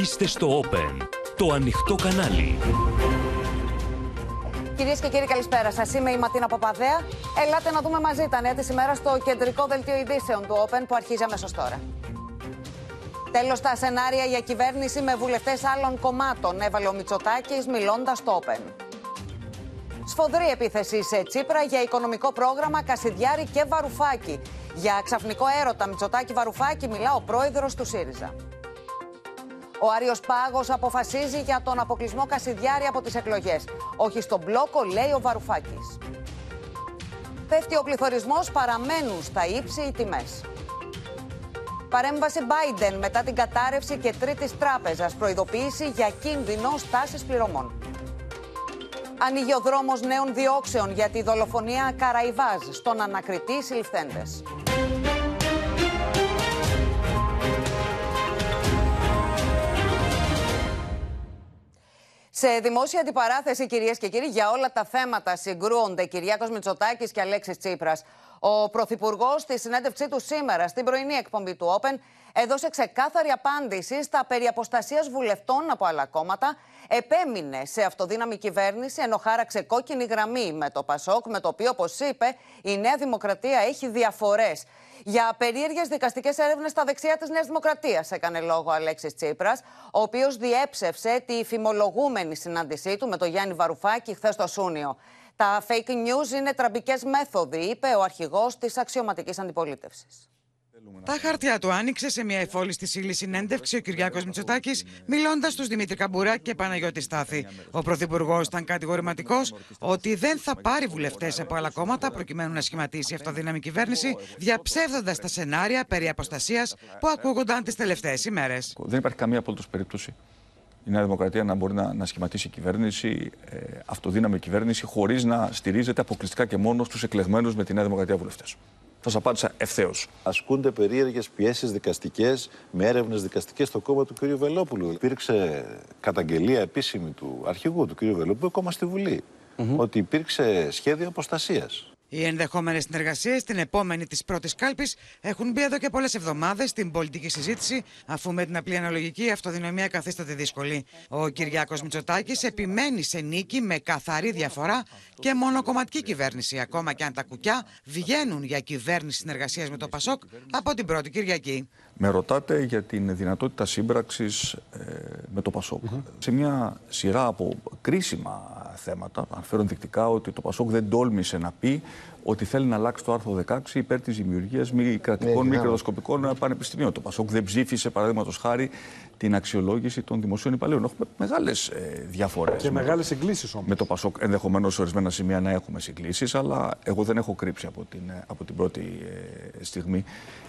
Είστε στο Open, το ανοιχτό κανάλι. Κυρίες και κύριοι, καλησπέρα σας. Είμαι η Ματίνα Παπαδέα. Ελάτε να δούμε μαζί τα νέα τη ημέρα στο κεντρικό δελτίο ειδήσεων του Open που αρχίζει αμέσως τώρα. Τέλος, τα σενάρια για κυβέρνηση με βουλευτές άλλων κομμάτων έβαλε ο Μητσοτάκης μιλώντας στο Open. Σφοδρή επίθεση σε Τσίπρα για οικονομικό πρόγραμμα Κασιδιάρη και Βαρουφάκη. Για ξαφνικό έρωτα Μητσοτάκη Βαρουφάκη μιλά ο πρόεδρος του ΣΥΡΙΖΑ. Ο Άριος Πάγος αποφασίζει για τον αποκλεισμό Κασιδιάρη από τις εκλογές. Όχι στον μπλόκο, λέει ο Βαρουφάκης. Πέφτει ο πληθωρισμός, παραμένουν στα ύψη οι τιμές. Παρέμβαση Biden μετά την κατάρρευση και τρίτης τράπεζας. Προειδοποίηση για κίνδυνο στάσης πληρωμών. Ανοίγει ο δρόμος νέων διώξεων για τη δολοφονία Καραϊβάζ στον ανακριτή συλληφθέντες. Σε δημόσια αντιπαράθεση, κυρίες και κύριοι, για όλα τα θέματα συγκρούονται Κυριάκος Μητσοτάκης και Αλέξης Τσίπρας. Ο Πρωθυπουργός, στη συνέντευξή του σήμερα, στην πρωινή εκπομπή του Open, έδωσε ξεκάθαρη απάντηση στα περί αποστασίας βουλευτών από άλλα κόμματα, επέμεινε σε αυτοδύναμη κυβέρνηση, ενώ χάραξε κόκκινη γραμμή με το Πασόκ, με το οποίο, όπως είπε, η Νέα Δημοκρατία έχει διαφορές. Για περίεργες δικαστικές έρευνες στα δεξιά της Νέας Δημοκρατίας έκανε λόγο ο Αλέξης Τσίπρας, ο οποίος διέψευσε τη φημολογούμενη συνάντησή του με τον Γιάννη Βαρουφάκη χθες στο Σούνιο. Τα fake news είναι τραμπικές μέθοδοι, είπε ο αρχηγός της αξιωματικής αντιπολίτευσης. Τα χαρτιά του άνοιξε σε μια εφόλιστη σύλλη συνέντευξη ο Κυριάκος Μητσοτάκης, μιλώντας στου Δημήτρη Καμπουρά και Παναγιώτη Στάθη. Ο Πρωθυπουργός ήταν κατηγορηματικός ότι δεν θα πάρει βουλευτές από άλλα κόμματα προκειμένου να σχηματίσει αυτοδύναμη κυβέρνηση, διαψεύδοντας τα σενάρια περί αποστασίας που ακούγονταν τις τελευταίες ημέρες. Δεν υπάρχει καμία απολύτω περίπτωση η Νέα Δημοκρατία να μπορεί να, να σχηματίσει κυβέρνηση, ε, αυτοδύναμη κυβέρνηση, χωρίς να στηρίζεται αποκλειστικά και μόνο στους εκλεγμένους με τη Νέα Δημοκρατία βουλευτές. Θα σας απάντησα ευθέως. Ασκούνται περίεργες πιέσεις δικαστικές με έρευνες δικαστικές στο κόμμα του κ. Βελόπουλου. Υπήρξε καταγγελία επίσημη του αρχηγού του κ. Βελόπουλου, ακόμα στη Βουλή, ότι υπήρξε σχέδιο αποστασίας. Οι ενδεχόμενες συνεργασίες στην επόμενη της πρώτης κάλπης έχουν μπει εδώ και πολλές εβδομάδες στην πολιτική συζήτηση, αφού με την απλή αναλογική η αυτοδυναμία καθίσταται δύσκολη. Ο Κυριάκος Μητσοτάκης επιμένει σε νίκη με καθαρή διαφορά και μονοκομματική κυβέρνηση, ακόμα και αν τα κουκιά βγαίνουν για κυβέρνηση συνεργασίας με το Πασόκ από την πρώτη Κυριακή. Με ρωτάτε για την δυνατότητα σύμπραξης ε, με το Πασόκ. Σε μια σειρά από κρίσιμα θέματα, αναφέρω ενδεικτικά ότι το Πασόκ δεν τόλμησε να πει ότι θέλει να αλλάξει το άρθρο 16 υπέρ της δημιουργίας μη κρατικών, ναι, μη κρατοσκοπικών πανεπιστημίων. Το Πασόκ δεν ψήφισε, παραδείγματος χάρη, την αξιολόγηση των δημοσίων υπαλλήλων. Έχουμε μεγάλες ε, διαφορές. Και μεγάλες συγκλήσεις όμως. Με το Πασόκ, ενδεχομένως σε ορισμένα σημεία να έχουμε συγκλήσεις, αλλά εγώ δεν έχω κρύψει από την, ε, από την πρώτη ε, στιγμή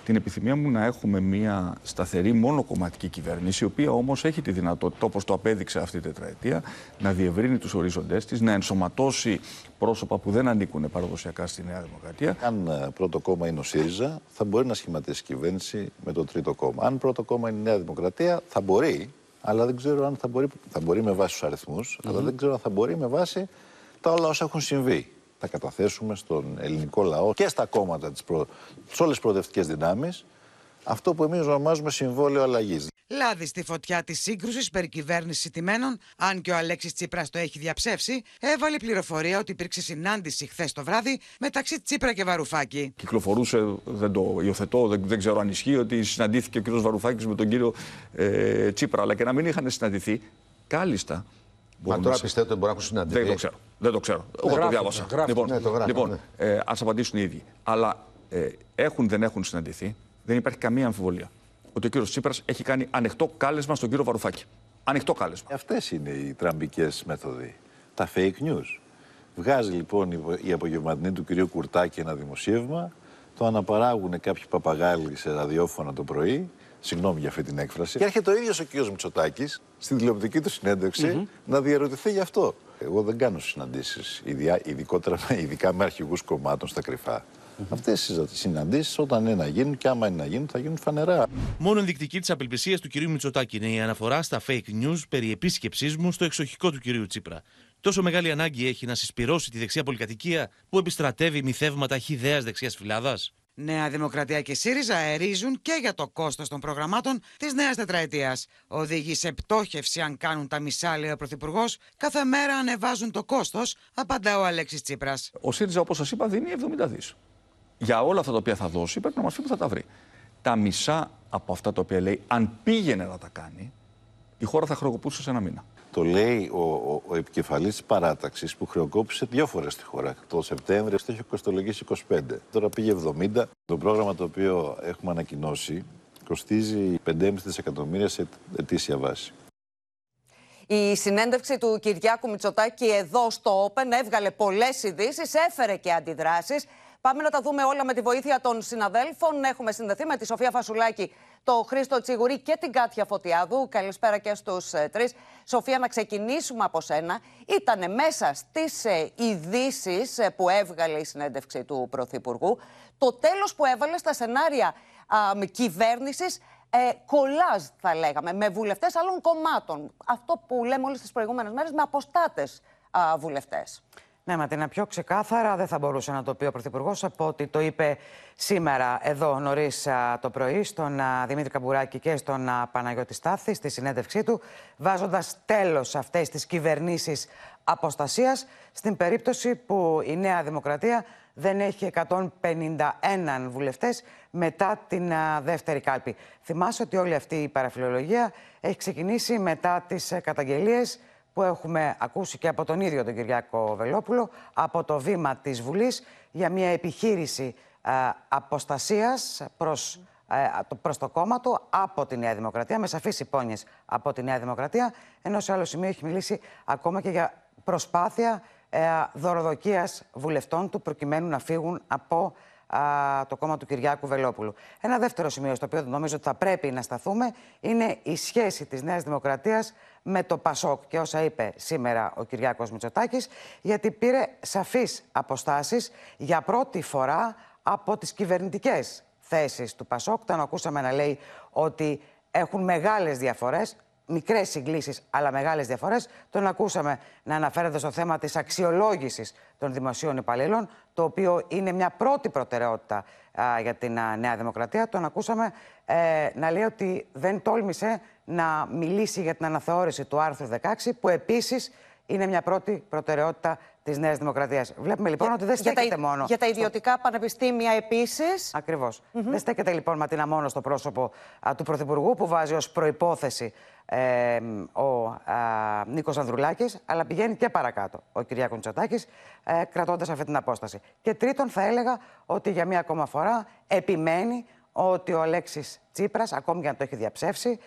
την επιθυμία μου να έχουμε μια σταθερή μόνο κομματική κυβέρνηση, η οποία όμως έχει τη δυνατότητα, όπως το απέδειξε αυτή η τετραετία, να διευρύνει τους ορίζοντέ της, να ενσωματώσει πρόσωπα που δεν ανήκουν παραδοσιακά στη Νέα Δημοκρατία. Αν ε, πρώτο κόμμα είναι ο ΣΥΡΙΖΑ, θα μπορεί να σχηματίσει κυβέρνηση με το τρίτο κόμμα. Αν πρώτο κόμμα είναι η Νέα Δημοκρατία, θα μπορεί, αλλά δεν ξέρω αν θα μπορεί, θα μπορεί με βάση τους αριθμούς, αλλά δεν ξέρω αν θα μπορεί με βάση τα όλα όσα έχουν συμβεί. Θα καταθέσουμε στον ελληνικό λαό και στα κόμματα, προ... σε όλες τις προοδευτικές δυνάμεις, αυτό που εμείς ονομάζουμε συμβόλαιο αλλαγής. Λάδι στη φωτιά της σύγκρουσης περί κυβέρνηση τιμένων, αν και ο Αλέξης Τσίπρας το έχει διαψεύσει, έβαλε πληροφορία ότι υπήρξε συνάντηση χθες το βράδυ μεταξύ Τσίπρα και Βαρουφάκη. Κυκλοφορούσε, δεν το υιοθετώ, δεν, δεν ξέρω αν ισχύει, ότι συναντήθηκε ο κ. Βαρουφάκης με τον κύριο ε, Τσίπρα. Αλλά και να μην είχαν συναντηθεί, κάλλιστα. Μα τώρα πιστεύετε ότι μπορεί να έχουν συναντηθεί. Δεν το ξέρω. Δεν το ξέρω. Εγώ το διάβασα. λοιπόν, ναι, το γράφει, λοιπόν ναι. ε, ας απαντήσουν οι ίδιοι. Αλλά ε, έχουν, δεν έχουν συναντηθεί. Δεν υπάρχει καμία αμφιβολία ότι ο κύριος Τσίπρας έχει κάνει ανοιχτό κάλεσμα στον κύριο Βαρουφάκη. Ανοιχτό κάλεσμα. Αυτές είναι οι τραμπικές μέθοδοι. Τα fake news. Βγάζει λοιπόν η απογευματινή του κυρίου Κουρτάκη ένα δημοσίευμα, το αναπαράγουν κάποιοι παπαγάλοι σε ραδιόφωνα το πρωί, συγγνώμη για αυτή την έκφραση, και έρχεται ο ίδιος ο κύριος Μητσοτάκης στην τηλεοπτική του συνέντευξη να διαρωτηθεί γι' αυτό. Εγώ δεν κάνω συναντήσεις, ειδικότερα ειδικά με αρχηγούς κομμάτων στα κρυφά. Αυτές οι συναντήσεις, όταν είναι να γίνουν και άμα είναι να γίνουν, θα γίνουν φανερά. Μόνο ενδεικτική της απελπισίας του κυρίου Μητσοτάκη είναι η αναφορά στα fake news περί επίσκεψής μου στο εξοχικό του κυρίου Τσίπρα. Τόσο μεγάλη ανάγκη έχει να συσπυρώσει τη δεξιά πολυκατοικία που επιστρατεύει μυθεύματα χιδέας δεξιάς φυλάδας. Νέα Δημοκρατία και ΣΥΡΙΖΑ αερίζουν και για το κόστος των προγραμμάτων της νέας τετραετίας. Οδηγεί σε πτώχευση αν κάνουν τα μισά, λέει ο Πρωθυπουργός. Κάθε μέρα ανεβάζουν το κόστος, απαντά ο Αλέξης Τσίπρας. Ο ΣΥΡΙΖΑ, όπως σας είπα, δίνει 70 δις. Για όλα αυτά τα οποία θα δώσει, πρέπει να μας πει που θα τα βρει. Τα μισά από αυτά τα οποία λέει, αν πήγαινε να τα κάνει, η χώρα θα χρεοκοπούσε σε ένα μήνα. Το λέει ο, ο, ο επικεφαλής της παράταξης που χρεοκόπησε δύο φορές στη χώρα. Το Σεπτέμβριο το έχει κοστολογήσει 25. Τώρα πήγε 70. Το πρόγραμμα το οποίο έχουμε ανακοινώσει κοστίζει 5,5 δισεκατομμύρια σε ετήσια βάση. Η συνέντευξη του Κυριάκου Μητσοτάκη εδώ στο Open έβγαλε πολλές ειδήσεις, έφερε και αντιδράσεις. Πάμε να τα δούμε όλα με τη βοήθεια των συναδέλφων. Έχουμε συνδεθεί με τη Σοφία Φασουλάκη, το Χρήστο Τσιγουρή και την Κάτια Φωτιάδου. Καλησπέρα και στους ε, τρεις. Σοφία, να ξεκινήσουμε από σένα. Ήταν μέσα στις ε, ειδήσεις ε, που έβγαλε η συνέντευξη του Πρωθυπουργού το τέλος που έβαλε στα σενάρια κυβέρνησης ε, κολλάζ, θα λέγαμε, με βουλευτές άλλων κομμάτων. Αυτό που λέμε όλες τις προηγούμενες μέρες με αποστάτες βουλευτές. Ναι, Ματίνα, πιο ξεκάθαρα δεν θα μπορούσε να το πει ο Πρωθυπουργός από ότι το είπε σήμερα εδώ νωρίς το πρωί στον Δημήτρη Καμπουράκη και στον Παναγιώτη Στάθη στη συνέντευξή του, βάζοντας τέλος σε αυτές τις κυβερνήσεις αποστασίας στην περίπτωση που η Νέα Δημοκρατία δεν έχει 151 βουλευτές μετά την δεύτερη κάλπη. Θυμάσαι ότι όλη αυτή η παραφιλολογία έχει ξεκινήσει μετά τις ε, καταγγελίες που έχουμε ακούσει και από τον ίδιο τον Κυριάκο Βελόπουλο από το βήμα της Βουλής για μια επιχείρηση ε, αποστασίας προς, ε, προς το κόμμα του από τη Νέα Δημοκρατία, με σαφείς υπόνοιες από τη Νέα Δημοκρατία, ενώ σε άλλο σημείο έχει μιλήσει ακόμα και για προσπάθεια ε, δωροδοκίας βουλευτών του προκειμένου να φύγουν από το κόμμα του Κυριάκου Βελόπουλου. Ένα δεύτερο σημείο στο οποίο νομίζω ότι θα πρέπει να σταθούμε είναι η σχέση της Νέας Δημοκρατίας με το Πασόκ και όσα είπε σήμερα ο Κυριάκος Μητσοτάκης γιατί πήρε σαφείς αποστάσεις για πρώτη φορά από τις κυβερνητικές θέσεις του Πασόκ. Τον ακούσαμε να λέει ότι έχουν μεγάλες διαφορές μικρές συγκλήσεις αλλά μεγάλες διαφορές. Τον ακούσαμε να αναφέρεται στο θέμα της αξιολόγησης των δημοσίων υπαλλήλων, το οποίο είναι μια πρώτη προτεραιότητα για την Νέα Δημοκρατία. Τον ακούσαμε ε, να λέει ότι δεν τόλμησε να μιλήσει για την αναθεώρηση του άρθρου 16, που επίσης είναι μια πρώτη προτεραιότητα της Νέας Δημοκρατίας. Βλέπουμε λοιπόν ότι δεν στέκεται για μόνο. Για τα ιδιωτικά πανεπιστήμια επίσης. Ακριβώς. Δεν στέκεται λοιπόν Ματίνα μόνο στο πρόσωπο του Πρωθυπουργού που βάζει ως προπόθεση ε, ο Νίκος Ανδρουλάκης, αλλά πηγαίνει και παρακάτω ο Κυριάκος Μητσοτάκης, ε, κρατώντας αυτή την απόσταση. Και τρίτον, θα έλεγα ότι για μία ακόμα φορά επιμένει ότι ο Αλέξης Τσίπρας, ακόμη και αν το έχει διαψεύσει,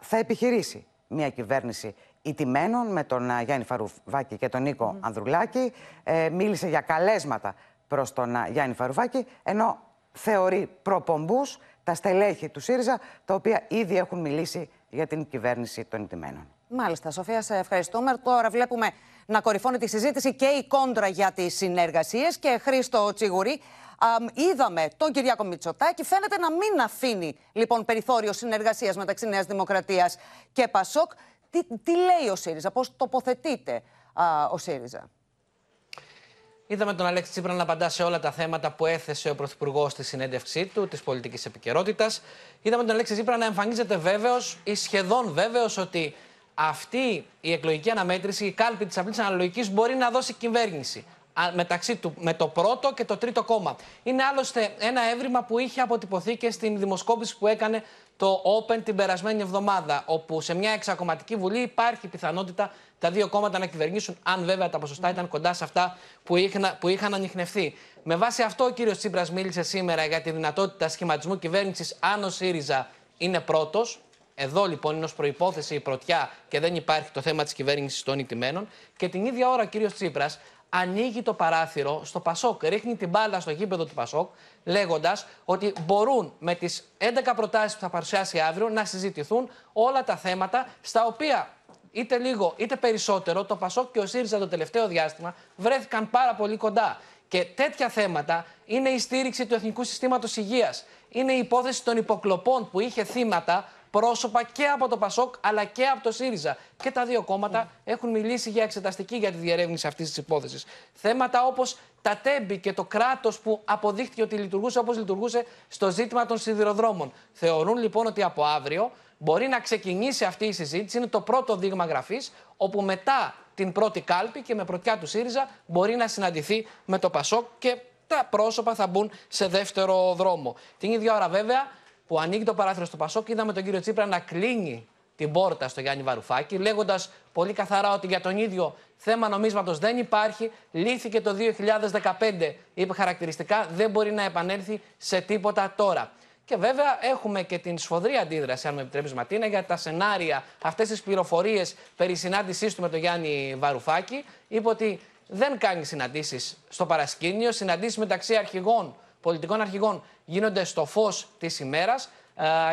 θα επιχειρήσει μια κυβέρνηση ιτημένων με τον Γιάννη Φαρουβάκη και τον Νίκο Ανδρουλάκη. Ε, μίλησε για καλέσματα προς τον Γιάννη Φαρουβάκη, ενώ θεωρεί προπομπούς τα στελέχη του ΣΥΡΙΖΑ, τα οποία ήδη έχουν μιλήσει για την κυβέρνηση των ιτημένων. Μάλιστα, Σοφία, σε ευχαριστούμε. Τώρα βλέπουμε να κορυφώνει τη συζήτηση και η κόντρα για τις συνεργασίες και Χρήστο Τσιγουρή. Είδαμε τον Κυριάκο Μητσοτάκη. Φαίνεται να μην αφήνει λοιπόν περιθώριο συνεργασίας μεταξύ Νέας Δημοκρατίας και Πασόκ. Τι, τι λέει ο ΣΥΡΙΖΑ, πώς τοποθετείται α, ο ΣΥΡΙΖΑ; Είδαμε τον Αλέξη Τσίπρα να απαντά σε όλα τα θέματα που έθεσε ο Πρωθυπουργός στη συνέντευξή του της πολιτικής επικαιρότητας. Είδαμε τον Αλέξη Τσίπρα να εμφανίζεται βέβαιος ή σχεδόν βέβαιος ότι αυτή η εκλογική αναμέτρηση, η κάλπη της απλής αναλογικής μπορεί να δώσει κυβέρνηση μεταξύ του με το πρώτο και το τρίτο κόμμα. Είναι άλλωστε ένα έβριμα που είχε αποτυπωθεί και στην δημοσκόπηση που έκανε το Open την περασμένη εβδομάδα, όπου σε μια εξακομματική βουλή υπάρχει πιθανότητα τα δύο κόμματα να κυβερνήσουν, αν βέβαια τα ποσοστά ήταν κοντά σε αυτά που είχαν, που είχαν ανοιχνευθεί. Με βάση αυτό, ο κύριος Τσίπρας μίλησε σήμερα για τη δυνατότητα σχηματισμού κυβέρνησης αν ο ΣΥΡΙΖΑ είναι πρώτος. Εδώ λοιπόν είναι ως προπόθεση η πρωτιά και δεν υπάρχει το θέμα της κυβέρνησης των ηττημένων. Και την ίδια ώρα ο κύριος Τσίπρας ανοίγει το παράθυρο στο Πασόκ, ρίχνει την μπάλα στο γήπεδο του Πασόκ, λέγοντας ότι μπορούν με τις 11 προτάσεις που θα παρουσιάσει αύριο να συζητηθούν όλα τα θέματα στα οποία είτε λίγο είτε περισσότερο το Πασόκ και ο ΣΥΡΙΖΑ το τελευταίο διάστημα βρέθηκαν πάρα πολύ κοντά. Και τέτοια θέματα είναι η στήριξη του Εθνικού Συστήματος Υγείας. Είναι η υπόθεση των υποκλοπών που είχε θύματα πρόσωπα και από το Πασόκ αλλά και από το ΣΥΡΙΖΑ. Και τα δύο κόμματα έχουν μιλήσει για εξεταστική για τη διερεύνηση αυτής της υπόθεσης. Θέματα όπως τα τέμπη και το κράτος που αποδείχθηκε ότι λειτουργούσε όπως λειτουργούσε στο ζήτημα των σιδηροδρόμων. Θεωρούν λοιπόν ότι από αύριο μπορεί να ξεκινήσει αυτή η συζήτηση. Είναι το πρώτο δείγμα γραφής, όπου μετά την πρώτη κάλπη και με πρωτιά του ΣΥΡΙΖΑ μπορεί να συναντηθεί με το Πασόκ και τα πρόσωπα θα μπουν σε δεύτερο δρόμο. Την ίδια ώρα βέβαια που ανοίγει το παράθυρο στο Πασόκ, είδαμε τον κύριο Τσίπρα να κλείνει την πόρτα στο Γιάννη Βαρουφάκη, λέγοντας πολύ καθαρά ότι για τον ίδιο θέμα νομίσματος δεν υπάρχει. Λύθηκε το 2015, είπε χαρακτηριστικά, δεν μπορεί να επανέλθει σε τίποτα τώρα. Και βέβαια έχουμε και την σφοδρή αντίδραση, αν με επιτρέπεις, Ματίνα, για τα σενάρια, αυτές τις πληροφορίες περί συνάντησής του με τον Γιάννη Βαρουφάκη. Είπε ότι δεν κάνει συναντήσεις στο παρασκήνιο. Συναντήσεις μεταξύ αρχηγών, πολιτικών αρχηγών, γίνονται στο φως της ημέρας.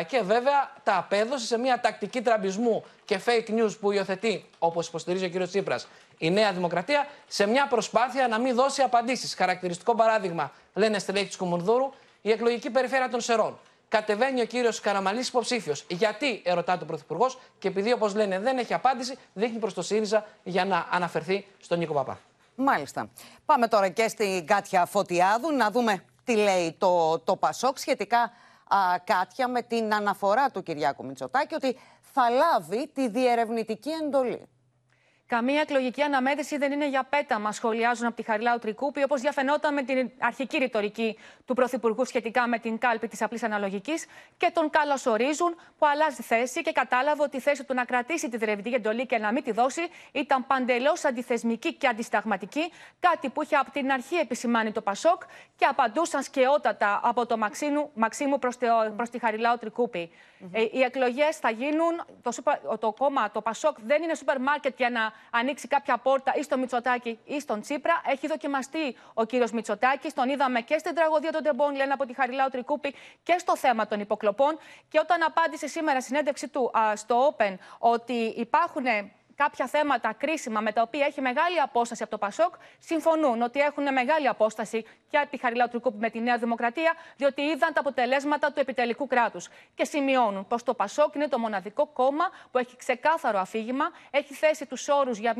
Και βέβαια τα απέδωσε σε μια τακτική τραμπισμού και fake news που υιοθετεί, όπως υποστηρίζει ο κ. Τσίπρας, η Νέα Δημοκρατία, σε μια προσπάθεια να μην δώσει απαντήσεις. Χαρακτηριστικό παράδειγμα, λένε στελέχη της Κουμουνδούρου, η εκλογική περιφέρεια των Σερών. Κατεβαίνει ο κύριος Καραμαλής υποψήφιος. Γιατί, ερωτά ο Πρωθυπουργός, και επειδή όπως λένε δεν έχει απάντηση, δείχνει προς το ΣΥΡΙΖΑ για να αναφερθεί στον Νίκο Παπά. Μάλιστα. Πάμε τώρα και στην Κάτια Φωτιάδου να δούμε τι λέει το, το Πασόκ σχετικά α, Κάτια με την αναφορά του Κυριάκου Μητσοτάκη ότι θα λάβει τη διερευνητική εντολή. Καμία εκλογική αναμέτρηση δεν είναι για πέταμα, σχολιάζουν από τη Χαριλάου Τρικούπη, όπως διαφαινόταν με την αρχική ρητορική του Πρωθυπουργού σχετικά με την κάλπη της απλής αναλογικής και τον καλωσορίζουν που αλλάζει θέση και κατάλαβε ότι η θέση του να κρατήσει τη διερευνητική εντολή και να μην τη δώσει ήταν παντελώς αντιθεσμική και αντισταγματική, κάτι που είχε από την αρχή επισημάνει το Πασόκ και απαντούσαν σκαιότατα από το Μαξίνου, Μαξίμου προς τη Χαριλάου Τρικούπη. Ε, οι εκλογές θα γίνουν. Το, το κόμμα, το Πασόκ, δεν είναι σούπερ μάρκετ για να ανοίξει κάποια πόρτα ή στο Μητσοτάκι ή στον Τσίπρα. Έχει δοκιμαστεί ο κύριος Μητσοτάκης. Τον είδαμε και στην τραγωδία των Τεμπών, λένε από τη Χαριλάου Τρικούπη, και στο θέμα των υποκλοπών. Και όταν απάντησε σήμερα συνέντευξη του στο Open ότι υπάρχουν κάποια θέματα κρίσιμα με τα οποία έχει μεγάλη απόσταση από το Πασόκ, συμφωνούν ότι έχουν μεγάλη απόσταση και τη Χαριλάου Τρικούπη με τη Νέα Δημοκρατία, διότι είδαν τα αποτελέσματα του επιτελικού κράτους. Και σημειώνουν πως το Πασόκ είναι το μοναδικό κόμμα που έχει ξεκάθαρο αφήγημα, έχει θέσει τους όρους για,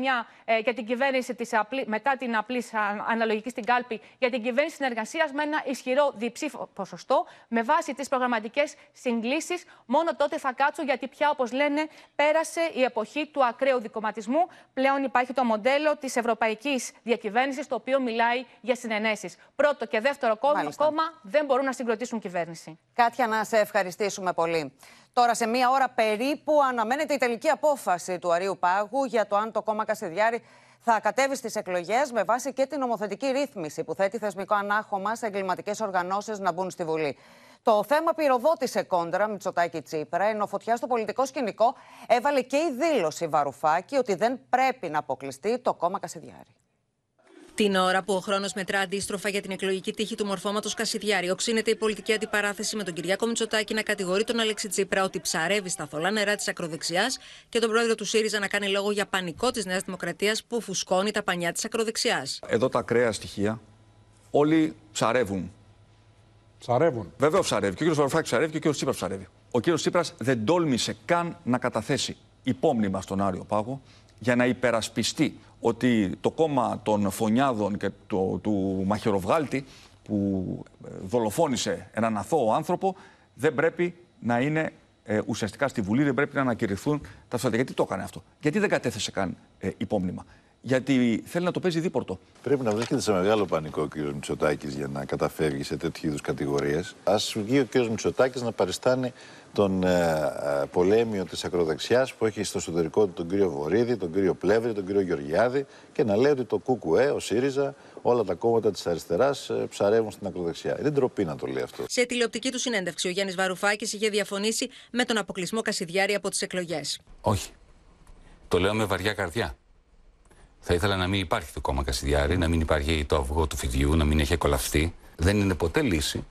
ε, για την κυβέρνηση της απλή, μετά την απλή αναλογική στην κάλπη για την κυβέρνηση συνεργασίας με ένα ισχυρό διψήφο ποσοστό, με βάση τις προγραμματικές συγκλήσεις. Μόνο τότε θα κάτσουν, γιατί πια, όπως λένε, πέρασε η εποχή του ακραίου κομματισμού. Πλέον υπάρχει το μοντέλο της ευρωπαϊκής διακυβέρνησης, το οποίο μιλάει για συνενέσεις. Πρώτο και δεύτερο κόμμα, κόμμα δεν μπορούν να συγκροτήσουν κυβέρνηση. Κάτια, να σε ευχαριστήσουμε πολύ. Τώρα, σε μία ώρα περίπου, αναμένεται η τελική απόφαση του Αρίου Πάγου για το αν το κόμμα Κασιδιάρη θα κατέβει στις εκλογές με βάση και την νομοθετική ρύθμιση που θέτει θεσμικό ανάχωμα σε εγκληματικές οργανώσεις να μπουν στη Βουλή. Το θέμα πυροδότησε κόντρα Μητσοτάκη Τσίπρα, ενώ φωτιά στο πολιτικό σκηνικό έβαλε και η δήλωση Βαρουφάκη ότι δεν πρέπει να αποκλειστεί το κόμμα Κασιδιάρη. Την ώρα που ο χρόνος μετρά αντίστροφα για την εκλογική τύχη του μορφώματος Κασιδιάρη, οξύνεται η πολιτική αντιπαράθεση με τον Κυριάκο Μητσοτάκη να κατηγορεί τον Αλέξη Τσίπρα ότι ψαρεύει στα θολά νερά της ακροδεξιάς και τον πρόεδρο του ΣΥΡΙΖΑ να κάνει λόγο για πανικό της Νέας Δημοκρατίας που φουσκώνει τα πανιά της ακροδεξιάς. Εδώ τα ακραία στοιχεία όλοι ψαρεύουν Ψαρεύουν. Βέβαια ψαρεύει. Και ο κ. Βαρουφάκης ψαρεύει και ο κ. Τσίπρας ψαρεύει. Ο κ. Τσίπρας δεν τόλμησε καν να καταθέσει υπόμνημα στον Άριο Πάγο για να υπερασπιστεί ότι το κόμμα των φωνιάδων και το, του μαχαιροβγάλτη που ε, δολοφόνησε έναν αθώο άνθρωπο δεν πρέπει να είναι ε, ουσιαστικά στη Βουλή, δεν πρέπει να ανακηρυχθούν τα αυτά. Γιατί το έκανε αυτό, Γιατί δεν κατέθεσε καν ε, υπόμνημα; Γιατί θέλει να το παίζει δίπορτο. Πρέπει να βρίσκεται σε μεγάλο πανικό ο κ. Μητσοτάκης για να καταφεύγει σε τέτοιου είδους κατηγορίες. Α βγει ο κ. Μητσοτάκης να παριστάνει τον ε, ε, πολέμιο της ακροδεξιάς που έχει στο εσωτερικό του τον κύριο Βορύδη, τον κύριο Πλεύρη, τον κύριο Γεωργιάδη και να λέει ότι το ΚΚΕ, ο ΣΥΡΙΖΑ, όλα τα κόμματα της αριστεράς ε, ψαρεύουν στην ακροδεξιά. Είναι ντροπή να το λέει αυτό. Σε τηλεοπτική του συνέντευξη, ο Γιάννης Βαρουφάκης είχε διαφωνήσει με τον αποκλεισμό Κασιδιάρη από τις εκλογές. Όχι. Το λέω με βαριά καρδιά. Θα ήθελα να μην υπάρχει το κόμμα Κασιδιάρη, να μην υπάρχει το αυγό του φιδιού, να μην έχει εκολαφθεί. Δεν είναι ποτέ λύση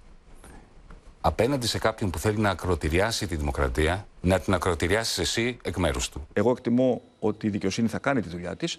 απέναντι σε κάποιον που θέλει να ακροτηριάσει τη δημοκρατία, να την ακροτηριάσεις εσύ εκ μέρους του. Εγώ εκτιμώ ότι η δικαιοσύνη θα κάνει τη δουλειά της.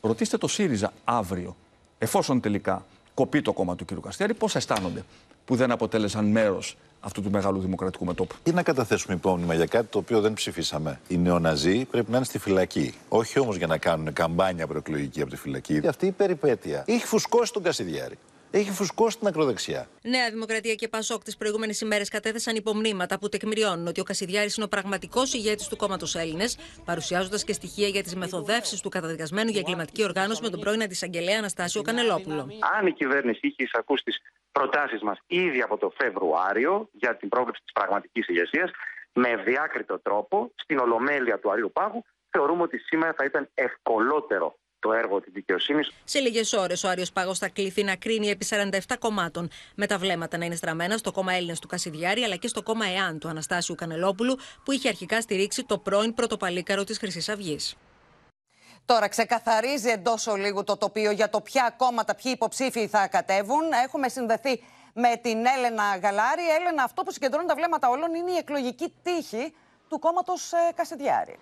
Ρωτήστε το ΣΥΡΙΖΑ αύριο, εφόσον τελικά κοπεί το κόμμα του κ. Καστιάρη, πώς αισθάνονται. Που δεν αποτέλεσαν μέρος αυτού του μεγάλου δημοκρατικού μετόπου. Ή να καταθέσουμε υπόμνημα για κάτι το οποίο δεν ψηφίσαμε. Οι νεοναζί πρέπει να είναι στη φυλακή. Όχι όμως για να κάνουν καμπάνια προεκλογική από τη φυλακή. Αυτή η περιπέτεια έχει φουσκώσει τον Κασιδιάρη έχει φουσκώσει την ακροδεξιά. Νέα Δημοκρατία και Πασόκ τις προηγούμενες ημέρες κατέθεσαν υπομνήματα που τεκμηριώνουν ότι ο Κασιδιάρης είναι ο πραγματικός ηγέτης του κόμματος Έλληνες, παρουσιάζοντας και στοιχεία για τις μεθοδεύσεις του καταδικασμένου για εγκληματική οργάνωση με τον πρώην αντισαγγελέα Αναστάσιο Κανελόπουλο. Αν η κυβέρνηση είχε εισακούσει τις προτάσεις μας ήδη από το Φεβρουάριο για την πρόβλεψη της πραγματικής ηγεσίας, με διάκριτο τρόπο στην Ολομέλεια του Αρίου Πάγου, θεωρούμε ότι σήμερα θα ήταν ευκολότερο το έργο της δικαιοσύνης. Σε λίγες ώρες, ο Άριος Πάγος θα κληθεί να κρίνει επί 47 κομμάτων, με τα βλέμματα να είναι στραμμένα στο κόμμα Έλληνες του Κασιδιάρη αλλά και στο κόμμα ΕΑΝ του Αναστάσιου Κανελόπουλου, που είχε αρχικά στηρίξει το πρώην πρωτοπαλίκαρο της Χρυσής Αυγής. Τώρα ξεκαθαρίζει εντός ολίγου το τοπίο για το ποια κόμματα, ποιοι υποψήφοι θα κατέβουν. Έχουμε συνδεθεί με την Έλενα Γαλάρη. Έλενα, αυτό που συγκεντρώνει τα βλέμματα όλων είναι η εκλογική τύχη του κόμματος ε, Κασιδιάρη.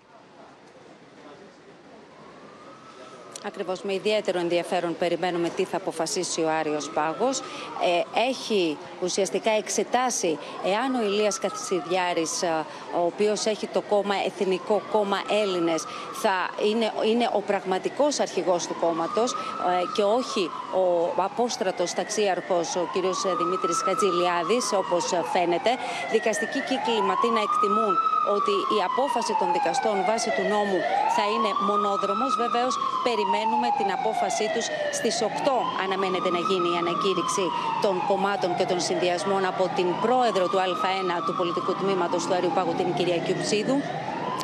Ακριβώς με ιδιαίτερο ενδιαφέρον περιμένουμε τι θα αποφασίσει ο Άριος Πάγος. Ε, έχει ουσιαστικά εξετάσει εάν ο Ηλίας Καθησιδιάρης, ε, ο οποίος έχει το κόμμα Εθνικό Κόμμα Έλληνες, θα είναι, είναι ο πραγματικός αρχηγός του κόμματος ε, και όχι ο απόστρατος ταξίαρχος, ο κύριος Δημήτρης Χατζηλιάδης, όπως φαίνεται. Δικαστικοί κύκλοι Ματίνα εκτιμούν ότι η απόφαση των δικαστών βάσει του νόμου θα είναι μονόδρομος. Βεβαίως περιμένουμε την απόφασή τους στις 8 αναμένεται να γίνει η ανακήρυξη των κομμάτων και των συνδυασμών από την πρόεδρο του Α1 του πολιτικού τμήματος του Αριού Πάγου, την κυρία Κιουψίδου.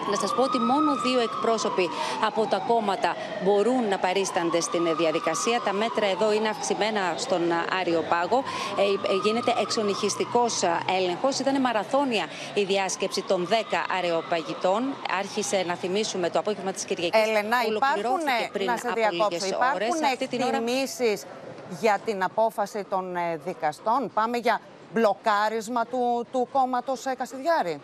Να σας πω ότι μόνο δύο εκπρόσωποι από τα κόμματα μπορούν να παρίστανται στην διαδικασία. Τα μέτρα εδώ είναι αυξημένα στον Άριο Πάγο. Ε, ε, γίνεται εξονυχιστικός έλεγχος. Ήταν μαραθώνια η διάσκεψη των 10 αρεοπαγητών. Άρχισε να θυμίσουμε το απόγευμα της Κυριακής. Ελενά, υπάρχουν, πριν να σε διακόψω, υπάρχουν εκτιμήσεις για την απόφαση των ε, δικαστών; Πάμε για μπλοκάρισμα του, του κόμματος Κασιδιάρη.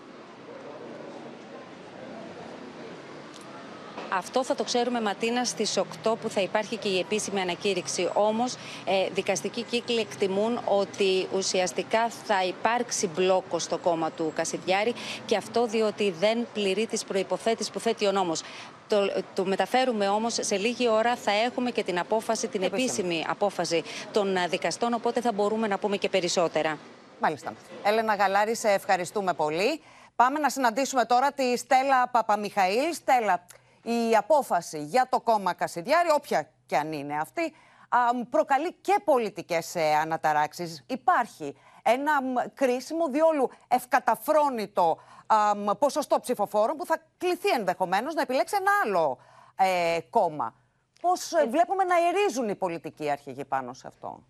Αυτό θα το ξέρουμε Ματίνα στις 8 που θα υπάρχει και η επίσημη ανακήρυξη. Όμως ε, δικαστικοί κύκλοι εκτιμούν ότι ουσιαστικά θα υπάρξει μπλόκο στο κόμμα του Κασιδιάρη και αυτό διότι δεν πληρεί τις προϋποθέτεις που θέτει ο νόμος. Το, το μεταφέρουμε όμως σε λίγη ώρα θα έχουμε και την απόφαση, την επίσημη απόφαση των δικαστών οπότε θα μπορούμε να πούμε και περισσότερα. Μάλιστα. Έλενα Γαλάρη, σε ευχαριστούμε πολύ. Πάμε να συναντήσουμε τώρα τη Στέλλα Παπαμιχαήλ. Στέλλα, η απόφαση για το κόμμα Κασιδιάρη, όποια και αν είναι αυτή, προκαλεί και πολιτικές ε, αναταράξεις. Υπάρχει ένα κρίσιμο, διόλου ευκαταφρόνητο ποσοστό ψηφοφόρων που θα κληθεί ενδεχομένως να επιλέξει ένα άλλο ε, κόμμα. Πώς ε, βλέπουμε να ερίζουν οι πολιτικοί αρχηγοί πάνω σε αυτό;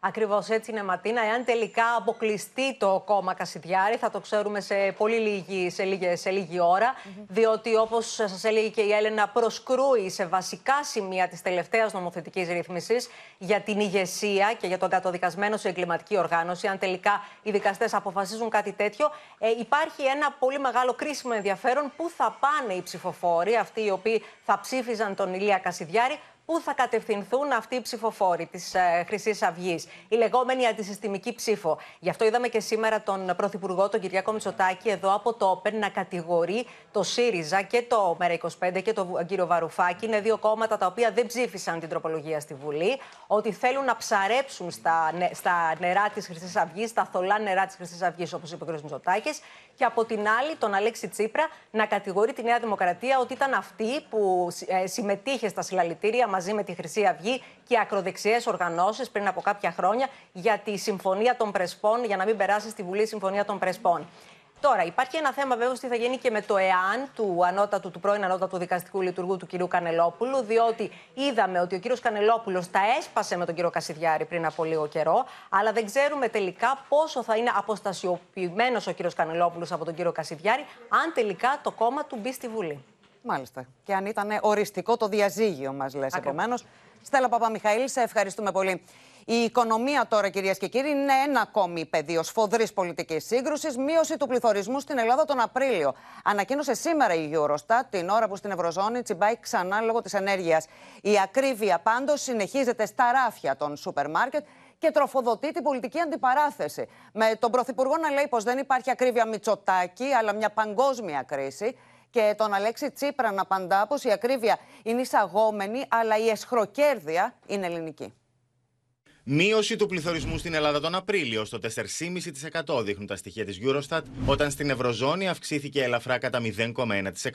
Ακριβώς έτσι είναι, Ματίνα. Εάν τελικά αποκλειστεί το κόμμα Κασιδιάρη, θα το ξέρουμε σε πολύ λίγη, σε λίγη, σε λίγη ώρα. Διότι, όπως σας έλεγε και η Έλενα, προσκρούει σε βασικά σημεία της τελευταίας νομοθετικής ρύθμισης για την ηγεσία και για τον κατοδικασμένο σε εγκληματική οργάνωση. Αν τελικά οι δικαστές αποφασίζουν κάτι τέτοιο, ε, υπάρχει ένα πολύ μεγάλο κρίσιμο ενδιαφέρον πού θα πάνε οι ψηφοφόροι, αυτοί οι οποίοι θα ψήφιζαν τον Ηλία Κασιδιάρη, πού θα κατευθυνθούν αυτοί οι ψηφοφόροι της ε, Χρυσής Αυγής, η λεγόμενη αντισυστημική ψήφο. Γι' αυτό είδαμε και σήμερα τον Πρωθυπουργό, τον Κυριάκο Μητσοτάκη, εδώ από το ΟΠΕΝ να κατηγορεί το ΣΥΡΙΖΑ και το ΜΕΡΑ25 και τον κύριο Βαρουφάκη. Είναι δύο κόμματα τα οποία δεν ψήφισαν την τροπολογία στη Βουλή, ότι θέλουν να ψαρέψουν στα, στα νερά της Χρυσής Αυγής, στα θολά νερά της Χρυσής Αυγής, όπως είπε ο κ. Μητσοτάκης. Και από την άλλη, τον Αλέξη Τσίπρα να κατηγορεί τη Νέα Δημοκρατία ότι ήταν αυτή που ε, συμμετείχε στα συλλαλητήρια μαζί με τη Χρυσή Αυγή και ακροδεξιές οργανώσεις πριν από κάποια χρόνια για τη Συμφωνία των Πρεσπών, για να μην περάσει στη Βουλή η Συμφωνία των Πρεσπών. Τώρα, υπάρχει ένα θέμα βέβαια τι θα γίνει και με το ΕΑΝ του, ανώτατου, του πρώην ανώτατου δικαστικού λειτουργού του κ. Κανελόπουλου, διότι είδαμε ότι ο κ. Κανελόπουλος τα έσπασε με τον κ. Κασιδιάρη πριν από λίγο καιρό, αλλά δεν ξέρουμε τελικά πόσο θα είναι αποστασιοποιημένος ο κ. Κανελόπουλος από τον κ. Κασιδιάρη, αν τελικά το κόμμα του μπει στη Βουλή. Μάλιστα. Και αν ήταν οριστικό το διαζύγιο, μας λες επομένως. Στέλλα Παπαμιχαήλ, σε ευχαριστούμε πολύ. Η οικονομία τώρα, κυρίες και κύριοι, είναι ένα ακόμη πεδίο σφοδρής πολιτικής σύγκρουσης. Μείωση του πληθωρισμού στην Ελλάδα τον Απρίλιο. Ανακοίνωσε σήμερα η Eurostat την ώρα που στην Ευρωζώνη τσιμπάει ξανά λόγω της ενέργειας. Η ακρίβεια πάντως συνεχίζεται στα ράφια των σούπερ μάρκετ και τροφοδοτεί την πολιτική αντιπαράθεση. Με τον Πρωθυπουργό να λέει πως δεν υπάρχει ακρίβεια Μητσοτάκη, αλλά μια παγκόσμια κρίση. Και τον Αλέξη Τσίπρα να απαντά πως η ακρίβεια είναι εισαγόμενη, αλλά η εσχροκέρδεια είναι ελληνική. Μείωση του πληθωρισμού στην Ελλάδα τον Απρίλιο στο 4,5% δείχνουν τα στοιχεία της Eurostat, όταν στην Ευρωζώνη αυξήθηκε ελαφρά κατά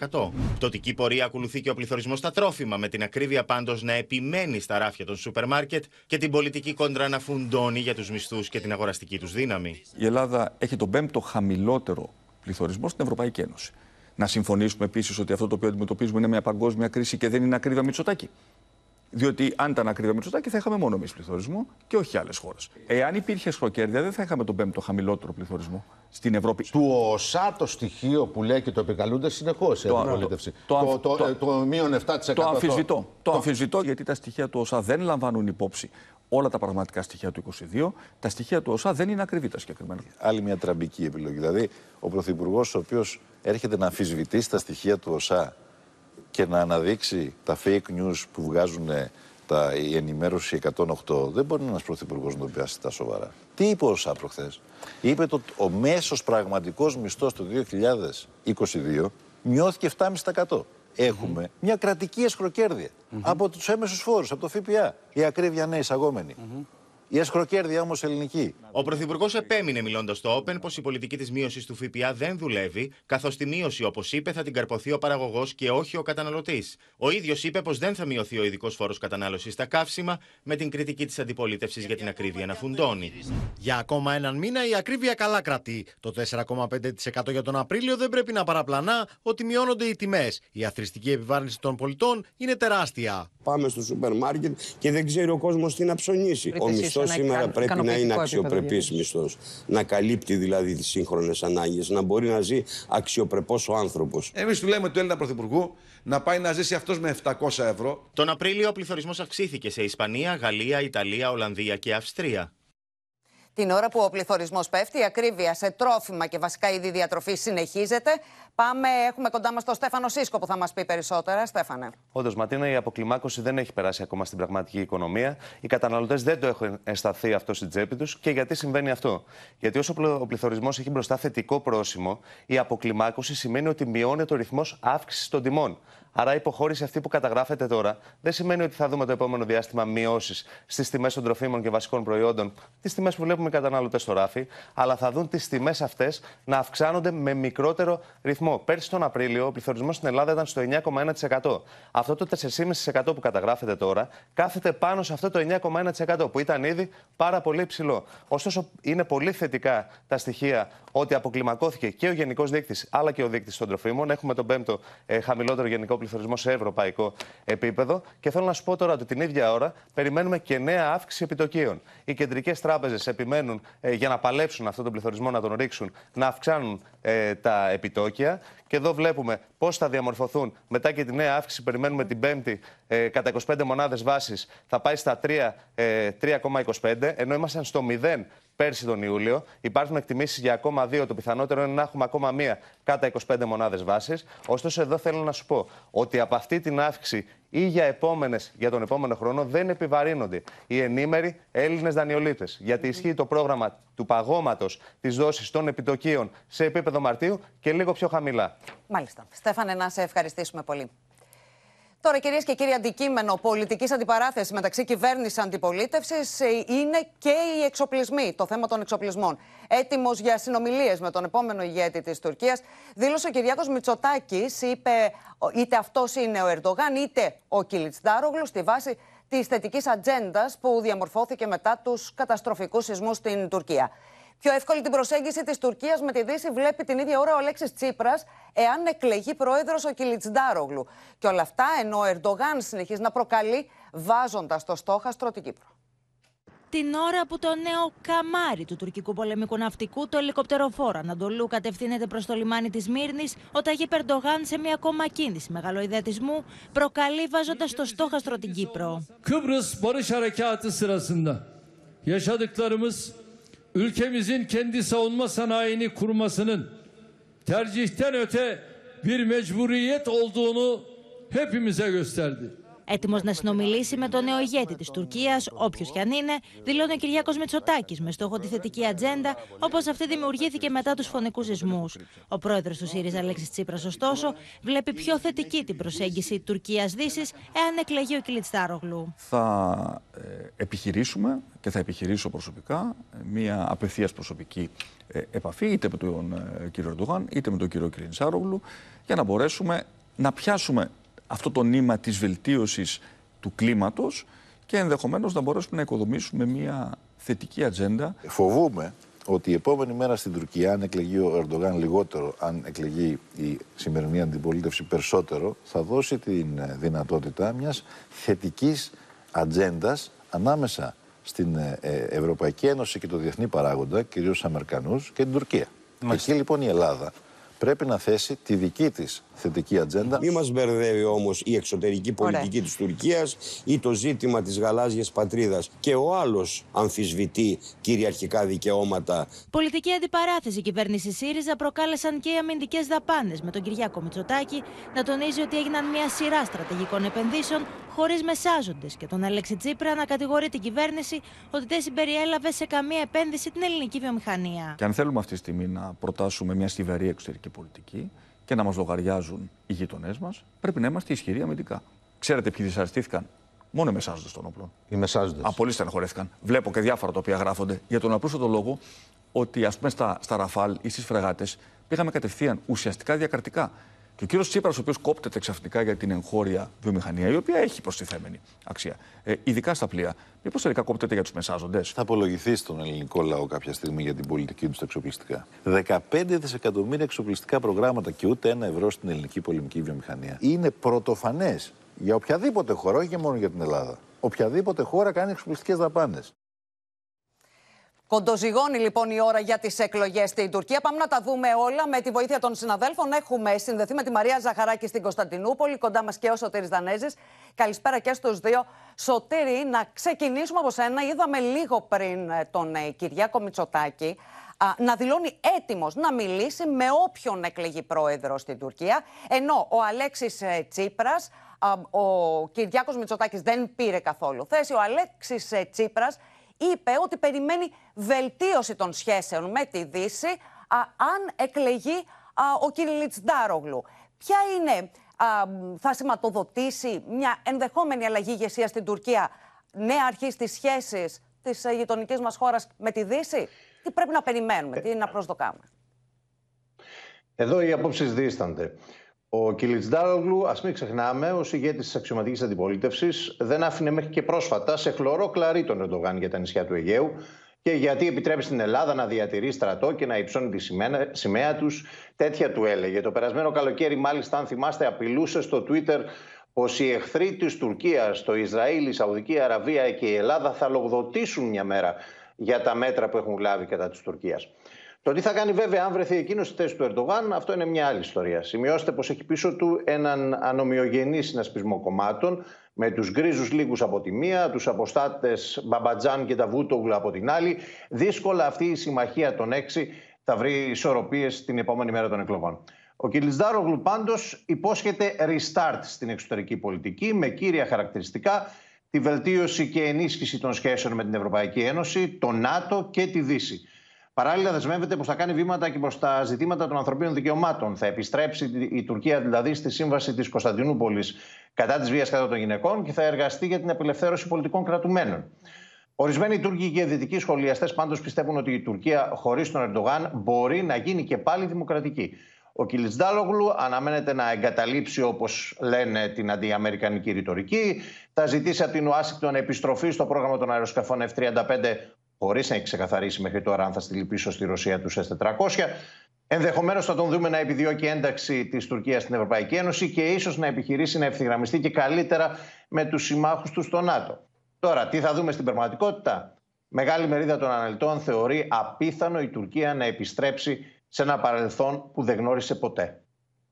0,1%. Πτωτική πορεία ακολουθεί και ο πληθωρισμός στα τρόφιμα, με την ακρίβεια πάντως να επιμένει στα ράφια των σούπερ μάρκετ και την πολιτική κόντρα να φουντώνει για τους μισθούς και την αγοραστική τους δύναμη. Η Ελλάδα έχει τον πέμπτο χαμηλότερο πληθωρισμό στην Ευρωπαϊκή Ένωση. Να συμφωνήσουμε επίσης ότι αυτό το οποίο αντιμετωπίζουμε είναι μια παγκόσμια κρίση και δεν είναι ακρίβεια Μητσοτάκη. Διότι αν ήταν ακρίβεια Μητσοτάκη θα είχαμε μόνο εμείς πληθωρισμό και όχι άλλες χώρες. Εάν υπήρχε σχροκέρδια, δεν θα είχαμε τον πέμπτο χαμηλότερο πληθωρισμό στην Ευρώπη. Του ΟΣΑ το στοιχείο που λέει και το επικαλούνται συνεχώς η αντιπολίτευση. Το, το, το, το, μείον 7%. Το αμφισβητώ. Το αμφισβητώ γιατί τα στοιχεία του ΟΣΑ δεν λαμβάνουν υπόψη όλα τα πραγματικά στοιχεία του 22. Τα στοιχεία του ΟΣΑ δεν είναι ακριβή τα συγκεκριμένα. Άλλη μια τραμπική επιλογή. Δηλαδή, ο Πρωθυπουργός, ο οποίος έρχεται να αμφισβητήσει τα στοιχεία του ΟΣΑ και να αναδείξει τα fake news που βγάζουν τα, η ενημέρωση 108, δεν μπορεί ένας πρωθυπουργός να το πιάσει τα σοβαρά. Τι είπε ο ΩΣΑ προχθές; Είπε ότι ο μέσος πραγματικός μισθός το 2022 μειώθηκε 7,5%. Έχουμε μια κρατική εσχροκέρδεια από τους έμεσους φόρους, από το ΦΠΑ. Η ακρίβεια ναι, εισαγόμενη. Η εσχροκέρδεια όμως ελληνική. Ο Πρωθυπουργός επέμεινε μιλώντας στο Open πως η πολιτική της μείωσης του ΦΠΑ δεν δουλεύει, καθώς τη μείωση, όπως είπε, θα την καρποθεί ο παραγωγός και όχι ο καταναλωτής. Ο ίδιος είπε πως δεν θα μειωθεί ο ειδικός φόρος κατανάλωσης στα καύσιμα, με την κριτική της αντιπολίτευσης για την ακρίβεια να φουντώνει. Για ακόμα έναν μήνα η ακρίβεια καλά κρατεί. Το 4,5% για τον Απρίλιο δεν πρέπει να παραπλανά ότι μειώνονται οι τιμές. Η αθρηστική επιβάρυνση των πολιτών είναι τεράστια. Πάμε στο σούπερ μάρκετ και δεν ξέρει ο κόσμος τι να ψωνίσει. Ο μισθός σήμερα πρέπει να είναι αξιοπρεπής μισθός. Να καλύπτει δηλαδή τις σύγχρονες ανάγκες, να μπορεί να ζει αξιοπρεπώ ο άνθρωπος. Εμείς του λέμε του Έλληνα Πρωθυπουργού να πάει να ζήσει αυτός με 700 ευρώ. Τον Απρίλιο ο πληθωρισμός αυξήθηκε σε Ισπανία, Γαλλία, Ιταλία, Ολλανδία και Αυστρία. Την ώρα που ο πληθωρισμός πέφτει, η ακρίβεια σε τρόφιμα και βασικά είδη διατροφής συνεχίζεται. Πάμε, έχουμε κοντά μας τον Στέφανο Σίσκο που θα μας πει περισσότερα. Στέφανε. Όντως, Ματίνα, η αποκλιμάκωση δεν έχει περάσει ακόμα στην πραγματική οικονομία. Οι καταναλωτές δεν το έχουν αισθανθεί αυτό στην τσέπη τους. Και γιατί συμβαίνει αυτό; Γιατί όσο ο πληθωρισμός έχει μπροστά θετικό πρόσημο, η αποκλιμάκωση σημαίνει ότι μειώνεται ο ρυθμός αύξησης των τιμών. Άρα η υποχώρηση αυτή που καταγράφεται τώρα δεν σημαίνει ότι θα δούμε το επόμενο διάστημα μειώσεις στις τιμές των τροφίμων και βασικών προϊόντων, τις τιμές που βλέπουμε οι καταναλωτές στο ράφι, αλλά θα δουν τις τιμές αυτές να αυξάνονται με μικρότερο ρυθμό. Πέρσι τον Απρίλιο ο πληθωρισμός στην Ελλάδα ήταν στο 9,1%. Αυτό το 4,5% που καταγράφεται τώρα κάθεται πάνω σε αυτό το 9,1% που ήταν ήδη πάρα πολύ υψηλό. Ωστόσο, είναι πολύ θετικά τα στοιχεία ότι αποκλιμακώθηκε και ο γενικός δείκτης αλλά και ο δείκτης των τροφίμων. Έχουμε τον πέμπτο ε, χαμηλότερο γενικό πληθωρισμό σε ευρωπαϊκό επίπεδο. Και θέλω να σου πω τώρα ότι την ίδια ώρα περιμένουμε και νέα αύξηση επιτοκίων. Οι κεντρικές τράπεζες επιμένουν ε, για να παλέψουν αυτόν τον πληθωρισμό, να τον ρίξουν, να αυξάνουν ε, τα επιτόκια. Και εδώ βλέπουμε πώς θα διαμορφωθούν μετά και τη νέα αύξηση. Περιμένουμε την Πέμπτη ε, κατά 25 μονάδες βάσης. Θα πάει στα 3,25, ε, ενώ ήμασταν στο 0 πέρσι τον Ιούλιο. Υπάρχουν εκτιμήσεις για ακόμα δύο. Το πιθανότερο είναι να έχουμε ακόμα μία κατά 25 μονάδες βάσης. Ωστόσο, εδώ θέλω να σου πω ότι από αυτή την αύξηση ή για, επόμενες, για τον επόμενο χρόνο δεν επιβαρύνονται οι ενήμεροι Έλληνες δανειολήτε. Γιατί ισχύει το πρόγραμμα του παγώματος της δόσης των επιτοκίων σε επίπεδο Μαρτίου και λίγο πιο χαμηλά. Μάλιστα. Στέφανε, να σε ευχαριστήσουμε πολύ. Τώρα, κυρίες και κύριοι, αντικείμενο πολιτικής αντιπαράθεσης μεταξύ κυβέρνησης αντιπολίτευσης ε, είναι και οι εξοπλισμοί, το θέμα των εξοπλισμών. Έτοιμος για συνομιλίες με τον επόμενο ηγέτη της Τουρκίας, δήλωσε ο Κυριάκος Μητσοτάκης, είπε είτε αυτός είναι ο Ερντογάν είτε ο Κιλιτσδάρογλου, στη βάση της θετικής ατζέντας που διαμορφώθηκε μετά τους καταστροφικούς σεισμούς στην Τουρκία. Πιο εύκολη την προσέγγιση της Τουρκίας με τη Δύση βλέπει την ίδια ώρα ο Αλέξης Τσίπρας, εάν εκλεγεί πρόεδρος ο Κιλιτσντάρογλου. Και όλα αυτά ενώ ο Ερντογάν συνεχίζει να προκαλεί, βάζοντας το στόχαστρο την Κύπρο. Την ώρα που το νέο καμάρι του τουρκικού πολεμικού ναυτικού, το ελικοπτεροφόρο Ανατολού, κατευθύνεται προς το λιμάνι της Μύρνης, ο Ταγί Περντογάν σε μια ακόμα κίνηση μεγαλοειδετισμού προκαλεί βάζοντας το στόχαστρο την Κύπρο. Kıbrıs Barış Harekatı sırasında yaşadıklarımız ülkemizin kendi savunma sanayini kurmasının tercihten öte bir mecburiyet olduğunu hepimize gösterdi. Έτοιμος να συνομιλήσει με τον νέο ηγέτη της Τουρκίας, όποιος κι αν είναι, δηλώνει ο Κυριάκος Μητσοτάκης με στόχο τη θετική ατζέντα, όπως αυτή δημιουργήθηκε μετά τους φωνικούς σεισμούς. Ο πρόεδρος του ΣΥΡΙΖΑ, Αλέξης Τσίπρας, ωστόσο, βλέπει πιο θετική την προσέγγιση Τουρκία-Δύση εάν εκλεγεί ο Κιλιτστάρογλου. Θα ε, επιχειρήσουμε και θα επιχειρήσω προσωπικά μία απευθείας προσωπική ε, επαφή είτε με τον ε, κύριο Ερντογάν είτε με τον κύριο Κιλιτστάρογλου για να μπορέσουμε να πιάσουμε αυτό το νήμα της βελτίωσης του κλίματος και ενδεχομένως να μπορέσουμε να οικοδομήσουμε μια θετική ατζέντα. Φοβούμε ότι η επόμενη μέρα στην Τουρκία, αν εκλεγεί ο Ερντογάν λιγότερο, αν εκλεγεί η σημερινή αντιπολίτευση περισσότερο, θα δώσει τη δυνατότητα μιας θετικής ατζέντας ανάμεσα στην ε, ε, Ευρωπαϊκή Ένωση και το διεθνή παράγοντα, κυρίως Αμερικανούς και την Τουρκία. Εκεί λοιπόν η Ελλάδα πρέπει να θέσει τη δική της θετική ατζέντα. Μη μας μπερδεύει όμως η εξωτερική πολιτική της Τουρκίας ή το ζήτημα της γαλάζιας πατρίδας. Και ο άλλος αμφισβητεί κυριαρχικά δικαιώματα. Πολιτική αντιπαράθεση κυβέρνηση ΣΥΡΙΖΑ προκάλεσαν και οι αμυντικές δαπάνες, με τον Κυριάκο Μητσοτάκη να τονίζει ότι έγιναν μια σειρά στρατηγικών επενδύσεων χωρίς μεσάζοντες και τον Αλέξη Τσίπρα να κατηγορεί την κυβέρνηση ότι δεν συμπεριέλαβε σε καμία επένδυση την ελληνική βιομηχανία. Και αν θέλουμε αυτή τη στιγμή να προτάσουμε μια στιβερή εξωτερική πολιτική και να μας λογαριάζουν οι γείτονές μας, πρέπει να είμαστε ισχυροί αμυντικά. Ξέρετε ποιοι δυσαρεστήθηκαν; Μόνο οι μεσάζοντες των όπλων. Οι μεσάζοντες. Α, πολλοί στεναχωρέθηκαν. Βλέπω και διάφορα τα οποία γράφονται για τον απλούστατο λόγο ότι ας πούμε στα, στα Ραφάλ ή στις φρεγάτες πήγαμε κατευθείαν ουσιαστικά διακρατικά. Και ο κύριος Τσίπρας, ο οποίος κόπτεται ξαφνικά για την εγχώρια βιομηχανία, η οποία έχει προστιθέμενη αξία, ε, ειδικά στα πλοία, μήπως τελικά κόπτεται για τους μεσάζοντες; Θα απολογηθεί στον ελληνικό λαό κάποια στιγμή για την πολιτική τους στα εξοπλιστικά. 15 δισεκατομμύρια εξοπλιστικά προγράμματα και ούτε ένα ευρώ στην ελληνική πολεμική βιομηχανία. Είναι πρωτοφανές για οποιαδήποτε χώρα, όχι μόνο για την Ελλάδα. Οποιαδήποτε χώρα κάνει εξοπλιστικές δαπάνες. Κοντοζυγώνει λοιπόν η ώρα για τις εκλογές στην Τουρκία. Πάμε να τα δούμε όλα με τη βοήθεια των συναδέλφων. Έχουμε συνδεθεί με τη Μαρία Ζαχαράκη στην Κωνσταντινούπολη, κοντά μας και ο Σωτήρης Δανέζης. Καλησπέρα και στους δύο. Σωτήρη, να ξεκινήσουμε από σένα. Είδαμε λίγο πριν ε, τον ε, Κυριάκο Μητσοτάκη να δηλώνει έτοιμος να μιλήσει με όποιον εκλεγεί πρόεδρο στην Τουρκία. Ενώ ο Αλέξης ε, Τσίπρας, ο Κυριάκος Μητσοτάκης δεν πήρε καθόλου θέση. Ο Αλέξης Τσίπρας είπε ότι περιμένει βελτίωση των σχέσεων με τη Δύση αν εκλεγεί ο Κυριλίτς Ντάρογλου. Ποια είναι, θα σηματοδοτήσει μια ενδεχόμενη αλλαγή ηγεσία στην Τουρκία, νέα αρχή στις σχέσεις της ε, γειτονικής μας χώρας με τη Δύση; Τι πρέπει να περιμένουμε, τι να προσδοκάμε; Εδώ οι απόψεις δίστανται. Ο Κιλιτζντάρογλου, ας μην ξεχνάμε, ως ηγέτης της αξιωματικής αντιπολίτευσης, δεν άφηνε μέχρι και πρόσφατα σε χλωρό κλαρί τον Ερντογάν για τα νησιά του Αιγαίου και γιατί επιτρέπει στην Ελλάδα να διατηρεί στρατό και να υψώνει τη σημαία, σημαία τους. Τέτοια του έλεγε. Το περασμένο καλοκαίρι, μάλιστα, αν θυμάστε, απειλούσε στο Twitter πως οι εχθροί της Τουρκίας, το Ισραήλ, η Σαουδική Αραβία και η Ελλάδα θα λογοδοτήσουν μια μέρα για τα μέτρα που έχουν λάβει κατά της Τουρκίας. Το τι θα κάνει βέβαια αν βρεθεί εκείνος στη θέση του Ερντογάν, αυτό είναι μια άλλη ιστορία. Σημειώστε πως έχει πίσω του έναν ανομοιογενή συνασπισμό κομμάτων, με τους γκρίζους λίγους από τη μία, τους αποστάτες Μπαμπατζάν και τα Βούτογλου από την άλλη. Δύσκολα αυτή η συμμαχία των έξι θα βρει ισορροπίες την επόμενη μέρα των εκλογών. Ο Κιλισδάρογλου πάντως υπόσχεται restart στην εξωτερική πολιτική με κύρια χαρακτηριστικά τη βελτίωση και ενίσχυση των σχέσεων με την Ευρωπαϊκή Ένωση, το ΝΑΤΟ και τη Δύση. Παράλληλα, δεσμεύεται πως θα κάνει βήματα και προς τα ζητήματα των ανθρωπίνων δικαιωμάτων. Θα επιστρέψει η Τουρκία δηλαδή στη σύμβαση της Κωνσταντινούπολης κατά της βίας κατά των γυναικών και θα εργαστεί για την απελευθέρωση πολιτικών κρατουμένων. Ορισμένοι Τούρκοι και δυτικοί σχολιαστές πάντως πιστεύουν ότι η Τουρκία χωρίς τον Ερντογάν μπορεί να γίνει και πάλι δημοκρατική. Ο Κιλιτσντάλογλου αναμένεται να εγκαταλείψει, όπως λένε, την αντιαμερικανική ρητορική. Θα ζητήσει από την Ουάσιγκτον επιστροφή στο πρόγραμμα των αεροσκαφών F-35 χωρίς να έχει ξεκαθαρίσει μέχρι τώρα αν θα στείλει πίσω στη Ρωσία τους S-400. Ενδεχομένως θα τον δούμε να επιδιώκει ένταξη της Τουρκίας στην Ευρωπαϊκή Ένωση και ίσως να επιχειρήσει να ευθυγραμμιστεί και καλύτερα με τους συμμάχους του στο ΝΑΤΟ. Τώρα, τι θα δούμε στην πραγματικότητα; Μεγάλη μερίδα των αναλυτών θεωρεί απίθανο η Τουρκία να επιστρέψει σε ένα παρελθόν που δεν γνώρισε ποτέ.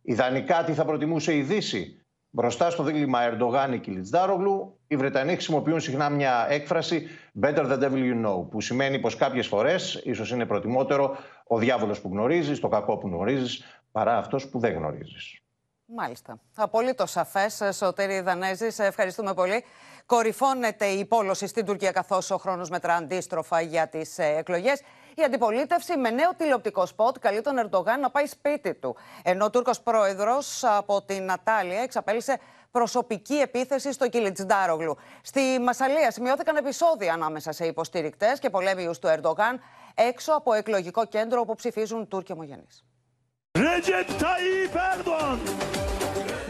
Ιδανικά τι θα προτιμούσε η Δύση; Μπροστά στο δίλημα Ερντογάν ή Κιλιτζάρογλου, οι Βρετανοί χρησιμοποιούν συχνά μια έκφραση better the devil you know, που σημαίνει πως κάποιες φορές ίσως είναι προτιμότερο ο διάβολος που γνωρίζεις, το κακό που γνωρίζεις, παρά αυτός που δεν γνωρίζεις. Μάλιστα. Απολύτως σαφές. Σωτήρη Δανέζη, ευχαριστούμε πολύ. Κορυφώνεται η πόλωση στην Τουρκία, καθώς ο χρόνος μετρά αντίστροφα για τις εκλογές. Η αντιπολίτευση με νέο τηλεοπτικό σποτ καλεί τον Ερντογάν να πάει σπίτι του. Ενώ ο Τούρκος πρόεδρος από την Νατάλια εξαπέλυσε προσωπική επίθεση στο Κιλιτζντάρογλου. Στη Μασαλία σημειώθηκαν επεισόδια ανάμεσα σε υποστηρικτές και πολέμιους του Ερντογάν έξω από εκλογικό κέντρο όπου ψηφίζουν Τούρκοι ομογενείς.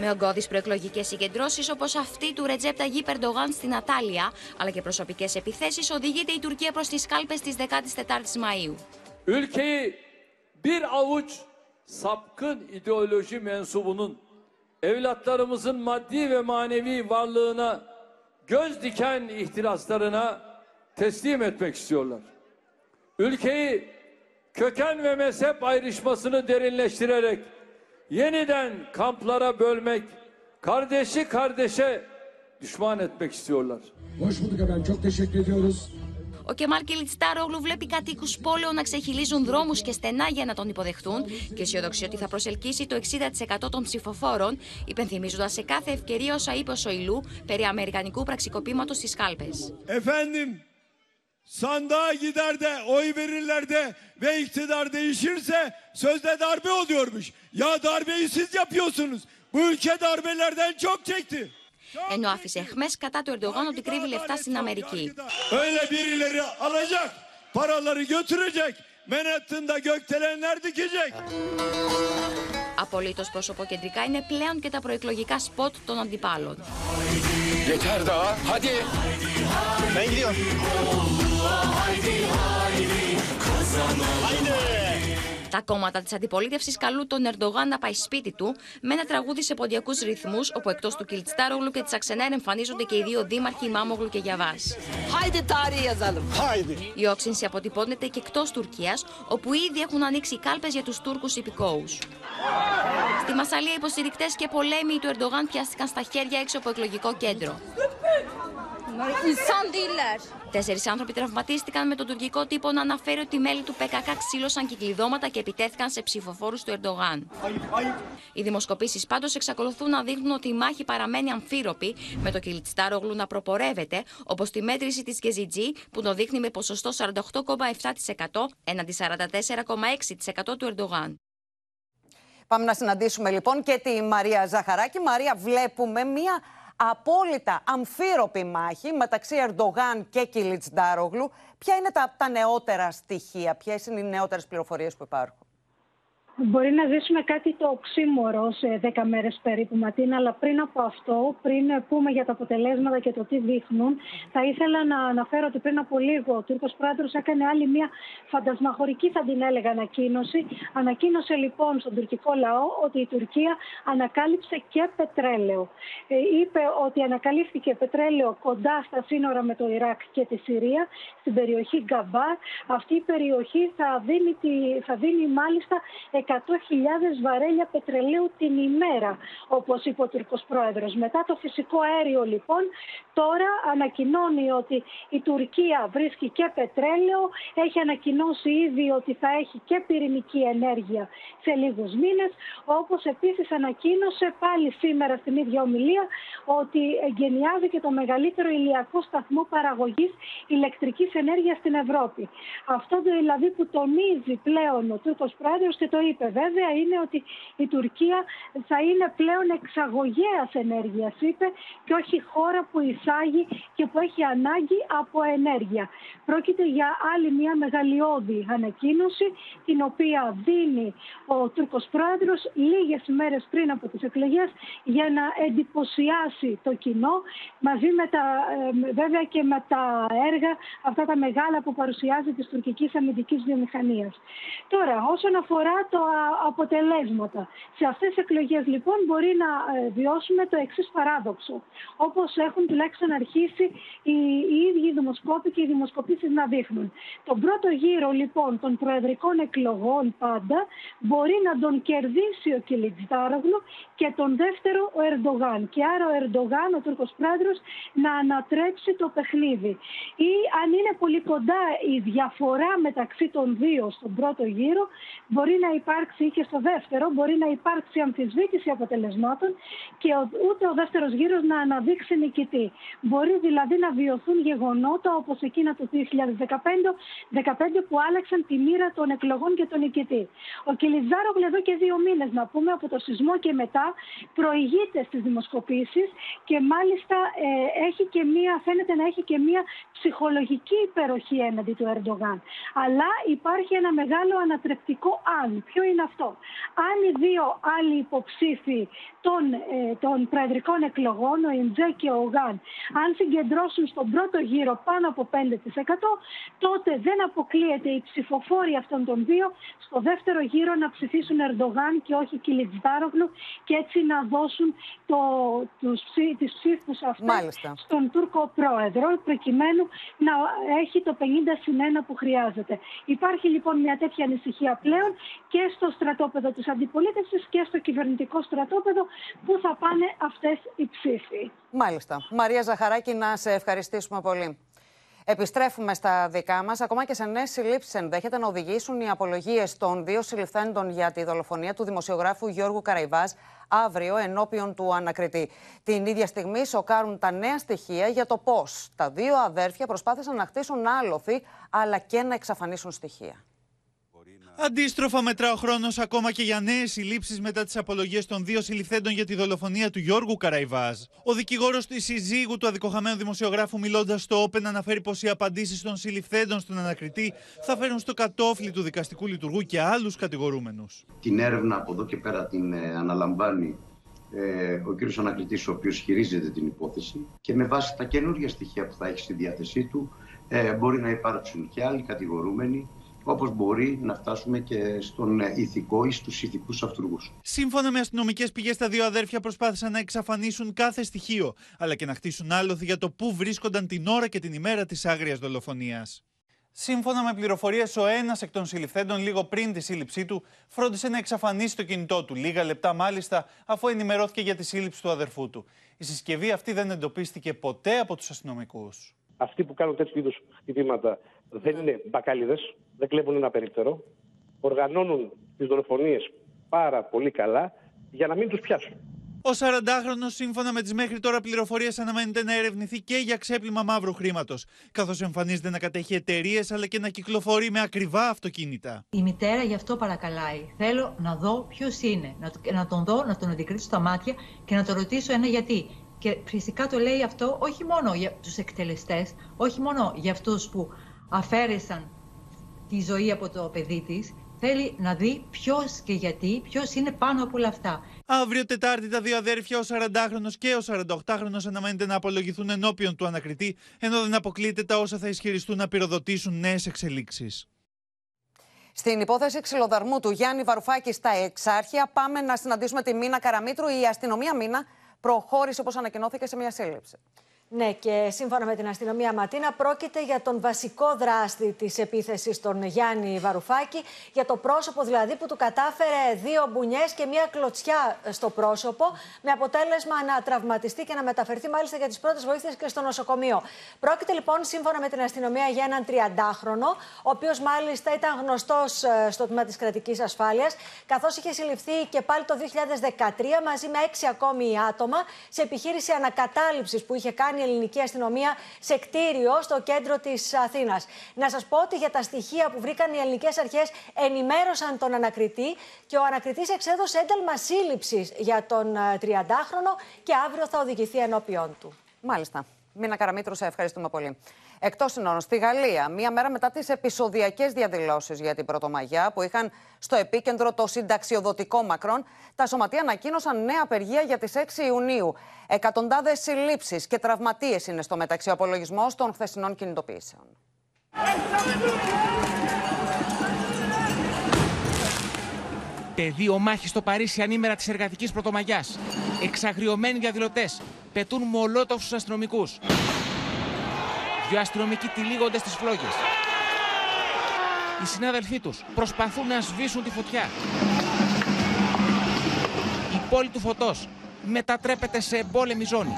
Με ογκώδεις προεκλογικές συγκεντρώσεις όπως αυτή του Ρετζέπ Ταγί Περντογάν στην Ατάλια, αλλά και προσωπικές επιθέσεις, οδηγείται η Τουρκία προς τις κάλπες της 14ης Μαΐου. Ülkeyi bir avuç sapkın ideoloji mensubunun evlatlarımızın maddi ve manevi varlığına göz diken ihtiraslarına teslim etmek istiyorlar. Ülkeyi köken ve mezhep ayrışmasını derinleştirerek yeniden kamplara bölmek, kardeşi kardeşe düşman etmek istiyorlar. Hoş bulduk efendim. Çok teşekkür ediyoruz. Ο Κεμάλ Κιλιτστάρογλου βλέπει κατοίκους πόλεων να ξεχυλίζουν δρόμους και στενά για να τον υποδεχτούν και αισιοδοξεί ότι θα προσελκύσει το 60% των ψηφοφόρων, υπενθυμίζοντας σε κάθε ευκαιρία όσα είπε ο Σοηλού περί αμερικανικού πραξικοπήματος στις κάλπες. Efendim, sandığa gider de oy verirler de ve iktidar değişirse sözde darbe oluyormuş. Ya darbeyi siz yapıyorsunuz. Bu ülke darbelerden çok çekti. Ενώ άφησε εχμέ κατά του Ερντογάν ότι κρύβει λεφτά στην Αμερική. Öyle birileri alacak, paraları götürecek, Manhattan'da gökdelenler dikecek. Απολύτω προσωποκεντρικά είναι πλέον και τα προεκλογικά σποτ των αντιπάλων. Yeter daha, hadi. Ben gidiyorum. Τα κόμματα της αντιπολίτευσης καλούν τον Ερντογάν να πάει σπίτι του με ένα τραγούδι σε ποντιακούς ρυθμούς, όπου εκτός του Κιλτστάρογλου και της Αξενέρ εμφανίζονται και οι δύο δήμαρχοι Μάμογλου και Γιαβάς. Η όξυνση αποτυπώνεται και εκτός Τουρκίας, όπου ήδη έχουν ανοίξει κάλπες για τους Τούρκους υπηκόους. Στη Μασαλία, υποστηρικτές και πολέμοι του Ερντογάν πιάστηκαν στα χέρια έξω από εκλογικό κέντρο. Τέσσερις άνθρωποι τραυματίστηκαν με τον τουρκικό τύπο να αναφέρει ότι οι μέλη του ΠΚΚ ξύλωσαν κυκλειδώματα και επιτέθηκαν σε ψηφοφόρους του Ερντογάν. Οι δημοσκοπήσεις πάντως εξακολουθούν να δείχνουν ότι η μάχη παραμένει αμφίροπη, με το Κιλιτστάρογλου να προπορεύεται, όπως τη μέτρηση της Γεζιτζή που το δείχνει με ποσοστό 48,7% έναντι 44,6% του Ερντογάν. Πάμε να συναντήσουμε λοιπόν και τη Μαρία Ζαχαράκη. Μαρία, βλέπουμε μία απόλυτα αμφίροπη μάχη μεταξύ Ερντογάν και Κιλιτς-Ντάρογλου. Ποια είναι τα, τα νεότερα στοιχεία, ποιες είναι οι νεότερες πληροφορίες που υπάρχουν; Μπορεί να ζήσουμε κάτι το οξύμορο σε 10 μέρες περίπου, Ματίνα, αλλά πριν από αυτό, πριν πούμε για τα αποτελέσματα και το τι δείχνουν, θα ήθελα να αναφέρω ότι πριν από λίγο ο Τούρκος πρόεδρο έκανε άλλη μια φαντασμαχωρική, θα την έλεγα, ανακοίνωση. Ανακοίνωσε λοιπόν στον τουρκικό λαό ότι η Τουρκία ανακάλυψε και πετρέλαιο. Ε, είπε ότι ανακαλύφθηκε πετρέλαιο κοντά στα σύνορα με το Ιράκ και τη Συρία, στην περιοχή Γκαμπάρ. Αυτή η περιοχή θα δίνει, θα δίνει μάλιστα 100.000 βαρέλια πετρελαίου την ημέρα, όπως είπε ο Τουρκός Πρόεδρος. Μετά το φυσικό αέριο λοιπόν, τώρα ανακοινώνει ότι η Τουρκία βρίσκει και πετρέλαιο, έχει ανακοινώσει ήδη ότι θα έχει και πυρηνική ενέργεια σε λίγους μήνες, όπως επίσης ανακοίνωσε πάλι σήμερα στην ίδια ομιλία ότι εγκαινιάζει και το μεγαλύτερο ηλιακό σταθμό παραγωγής ηλεκτρικής ενέργειας στην Ευρώπη. Αυτό δηλαδή που τονίζει πλέον ο Τούρκος Πρόεδρος και το είπε βέβαια είναι ότι η Τουρκία θα είναι πλέον εξαγωγέας ενέργειας, είπε, και όχι χώρα που εισάγει και που έχει ανάγκη από ενέργεια. Πρόκειται για άλλη μια μεγαλειώδη ανακοίνωση, την οποία δίνει ο Τούρκος Πρόεδρος λίγες μέρες πριν από τις εκλογές για να εντυπωσιάσει το κοινό μαζί με τα, βέβαια και με τα έργα αυτά τα μεγάλα που παρουσιάζει της τουρκικής αμυντικής βιομηχανίας. Τώρα, όσον αφορά το αποτελέσματα. Σε αυτές τις εκλογές λοιπόν μπορεί να ε, βιώσουμε το εξής παράδοξο. Όπως έχουν τουλάχιστον αρχίσει οι, οι ίδιοι οι δημοσκόποι και οι δημοσκοπήσεις να δείχνουν. Τον πρώτο γύρο λοιπόν των προεδρικών εκλογών πάντα μπορεί να τον κερδίσει ο Κιλιτζτάρογλου και τον δεύτερο ο Ερντογάν. Και άρα ο Ερντογάν, ο Τούρκος πρόεδρος, να ανατρέψει το παιχνίδι. Ή αν είναι πολύ κοντά η διαφορά μεταξύ των δύο στον πρώτο γύρο, μπορεί να υπάρχει υπάρξει και στο δεύτερο μπορεί να υπάρξει αμφισβήτηση αποτελεσμάτων και ούτε ο δεύτερος γύρος να αναδείξει νικητή. Μπορεί δηλαδή να βιωθούν γεγονότα όπως εκείνα του 2015 που άλλαξαν τη μοίρα των εκλογών και τον νικητή. Ο Κιλιτζάρογλ εδώ και δύο μήνες, να πούμε, από το σεισμό και μετά, προηγείται στις δημοσκοπήσεις και μάλιστα ε, έχει και μία, φαίνεται να έχει και μία ψυχολογική υπεροχή έναντι του Ερντογάν. Αλλά υπάρχει ένα μεγάλο ανατρεπτικό αν. Ποιος είναι αυτό. Αν οι δύο άλλοι υποψήφοι των, ε, των προεδρικών εκλογών, ο Ιντζέ και ο Γαν, αν συγκεντρώσουν στον πρώτο γύρο πάνω από 5%, τότε δεν αποκλείεται οι ψηφοφόροι αυτών των δύο στο δεύτερο γύρο να ψηφίσουν Ερντογάν και όχι Κιλιτζάρογλου και έτσι να δώσουν το, τους, τις ψήφους αυτές στον Τούρκο πρόεδρο προκειμένου να έχει το 50 συν 1 που χρειάζεται. Υπάρχει λοιπόν μια τέτοια ανησυχία πλέον και στο στρατόπεδο της αντιπολίτευσης και στο κυβερνητικό στρατόπεδο που θα πάνε αυτές οι ψήφοι. Μάλιστα. Μαρία Ζαχαράκη, να σε ευχαριστήσουμε πολύ. Επιστρέφουμε στα δικά μας. Ακόμα και σε νέες συλλήψεις ενδέχεται να οδηγήσουν οι απολογίες των δύο συλληφθέντων για τη δολοφονία του δημοσιογράφου Γιώργου Καραϊβάς αύριο ενώπιον του ανακριτή. Την ίδια στιγμή σοκάρουν τα νέα στοιχεία για το πώς τα δύο αδέρφια προσπάθησαν να χτίσουν άλοθη αλλά και να εξαφανίσουν στοιχεία. Αντίστροφα, μετρά ο χρόνος ακόμα και για νέες συλλήψεις μετά τις απολογίες των δύο συλληφθέντων για τη δολοφονία του Γιώργου Καραϊβάζ. Ο δικηγόρος της συζύγου του αδικοχαμένου δημοσιογράφου, μιλώντας στο Όπεν, αναφέρει πως οι απαντήσεις των συλληφθέντων στον ανακριτή θα φέρουν στο κατόφλι του δικαστικού λειτουργού και άλλους κατηγορούμενους. Την έρευνα από εδώ και πέρα την ε, αναλαμβάνει ε, ο κύριος ανακριτής ο οποίος χειρίζεται την υπόθεση και με βάση τα καινούργια στοιχεία που θα έχει στη διάθεσή του ε, μπορεί να υπάρξουν και άλλοι κατηγορούμενοι όπως μπορεί να φτάσουμε και στον ηθικό ή στους ηθικούς αυτούργους. Σύμφωνα με αστυνομικές πηγές, τα δύο αδέρφια προσπάθησαν να εξαφανίσουν κάθε στοιχείο, αλλά και να χτίσουν άλοθη για το πού βρίσκονταν την ώρα και την ημέρα της άγριας δολοφονίας. Σύμφωνα με πληροφορίες, ο ένας εκ των συλληφθέντων, λίγο πριν τη σύλληψή του, φρόντισε να εξαφανίσει το κινητό του. Λίγα λεπτά μάλιστα, αφού ενημερώθηκε για τη σύλληψη του αδερφού του. Η συσκευή αυτή δεν εντοπίστηκε ποτέ από τους αστυνομικούς. Αυτοί που κάνουν τέτοιου είδους χτυπήματα δεν είναι μπακάλιδε, δεν κλέβουν ένα περίπτερο. Οργανώνουν τις δολοφονίες πάρα πολύ καλά για να μην τους πιάσουν. Ο 40χρονο, σύμφωνα με τις μέχρι τώρα πληροφορίες, αναμένεται να ερευνηθεί και για ξέπλυμα μαύρου χρήματος. Καθώς εμφανίζεται να κατέχει εταιρείες αλλά και να κυκλοφορεί με ακριβά αυτοκίνητα. Η μητέρα γι' αυτό παρακαλάει. Θέλω να δω ποιος είναι. Να, να τον δω, να τον αντικρίσω στα μάτια και να το ρωτήσω ένα γιατί. Και φυσικά το λέει αυτό όχι μόνο για τους εκτελεστές, όχι μόνο για αυτούς που αφαίρεσαν τη ζωή από το παιδί της, θέλει να δει ποιος και γιατί, ποιος είναι πάνω από όλα αυτά. Αύριο Τετάρτη, τα δύο αδέρφια, ο 40χρονο και ο 48χρονο, αναμένεται να απολογηθούν ενώπιον του ανακριτή, ενώ δεν αποκλείεται τα όσα θα ισχυριστούν να πυροδοτήσουν νέες εξελίξεις. Στην υπόθεση ξυλοδαρμού του Γιάννη Βαρουφάκη στα Εξάρχεια, πάμε να συναντήσουμε τη Μίνα Καραμίτρου. Η αστυνομία Μίνα προχώρησε, όπως ανακοινώθηκε, σε μια σύλληψη. Ναι, και σύμφωνα με την αστυνομία Ματίνα, πρόκειται για τον βασικό δράστη της επίθεσης, τον Γιάννη Βαρουφάκη. Για το πρόσωπο δηλαδή που του κατάφερε δύο μπουνιές και μία κλωτσιά στο πρόσωπο, με αποτέλεσμα να τραυματιστεί και να μεταφερθεί μάλιστα για τις πρώτες βοήθειες και στο νοσοκομείο. Πρόκειται λοιπόν, σύμφωνα με την αστυνομία, για έναν 30χρονο, ο οποίος μάλιστα ήταν γνωστός ε, στο τμήμα της κρατικής ασφάλειας, καθώς είχε συλληφθεί και πάλι το 2013 μαζί με έξι ακόμη άτομα σε επιχείρηση ανακατάληψης που είχε κάνει η ελληνική αστυνομία σε κτίριο στο κέντρο της Αθήνας. Να σας πω ότι για τα στοιχεία που βρήκαν οι ελληνικές αρχές ενημέρωσαν τον ανακριτή και ο ανακριτής εξέδωσε ένταλμα σύλληψης για τον 30χρονο ε, και αύριο θα οδηγηθεί ενώπιον του. Μάλιστα. Μίνα Καραμίτρου, σε ευχαριστούμε πολύ. Εκτός συνόρων, στη Γαλλία, μία μέρα μετά τις επεισοδιακές διαδηλώσεις για την Πρωτομαγιά, που είχαν στο επίκεντρο το συνταξιοδοτικό Μακρόν, τα σωματεία ανακοίνωσαν νέα απεργία για τις 6 Ιουνίου. Εκατοντάδες συλλήψεις και τραυματίες είναι στο μεταξύ απολογισμός των χθεσινών κινητοποιήσεων. Πεδίο μάχη στο Παρίσι ανήμερα της εργατικής Πρωτομαγιάς. Εξαγριωμένοι διαδηλωτές πετούν μολότοφ στου αστυνομικούς. Δύο αστυνομικοί τυλίγονται στις φλόγες. Οι συνάδελφοί τους προσπαθούν να σβήσουν τη φωτιά. Η πόλη του φωτός μετατρέπεται σε εμπόλεμη ζώνη.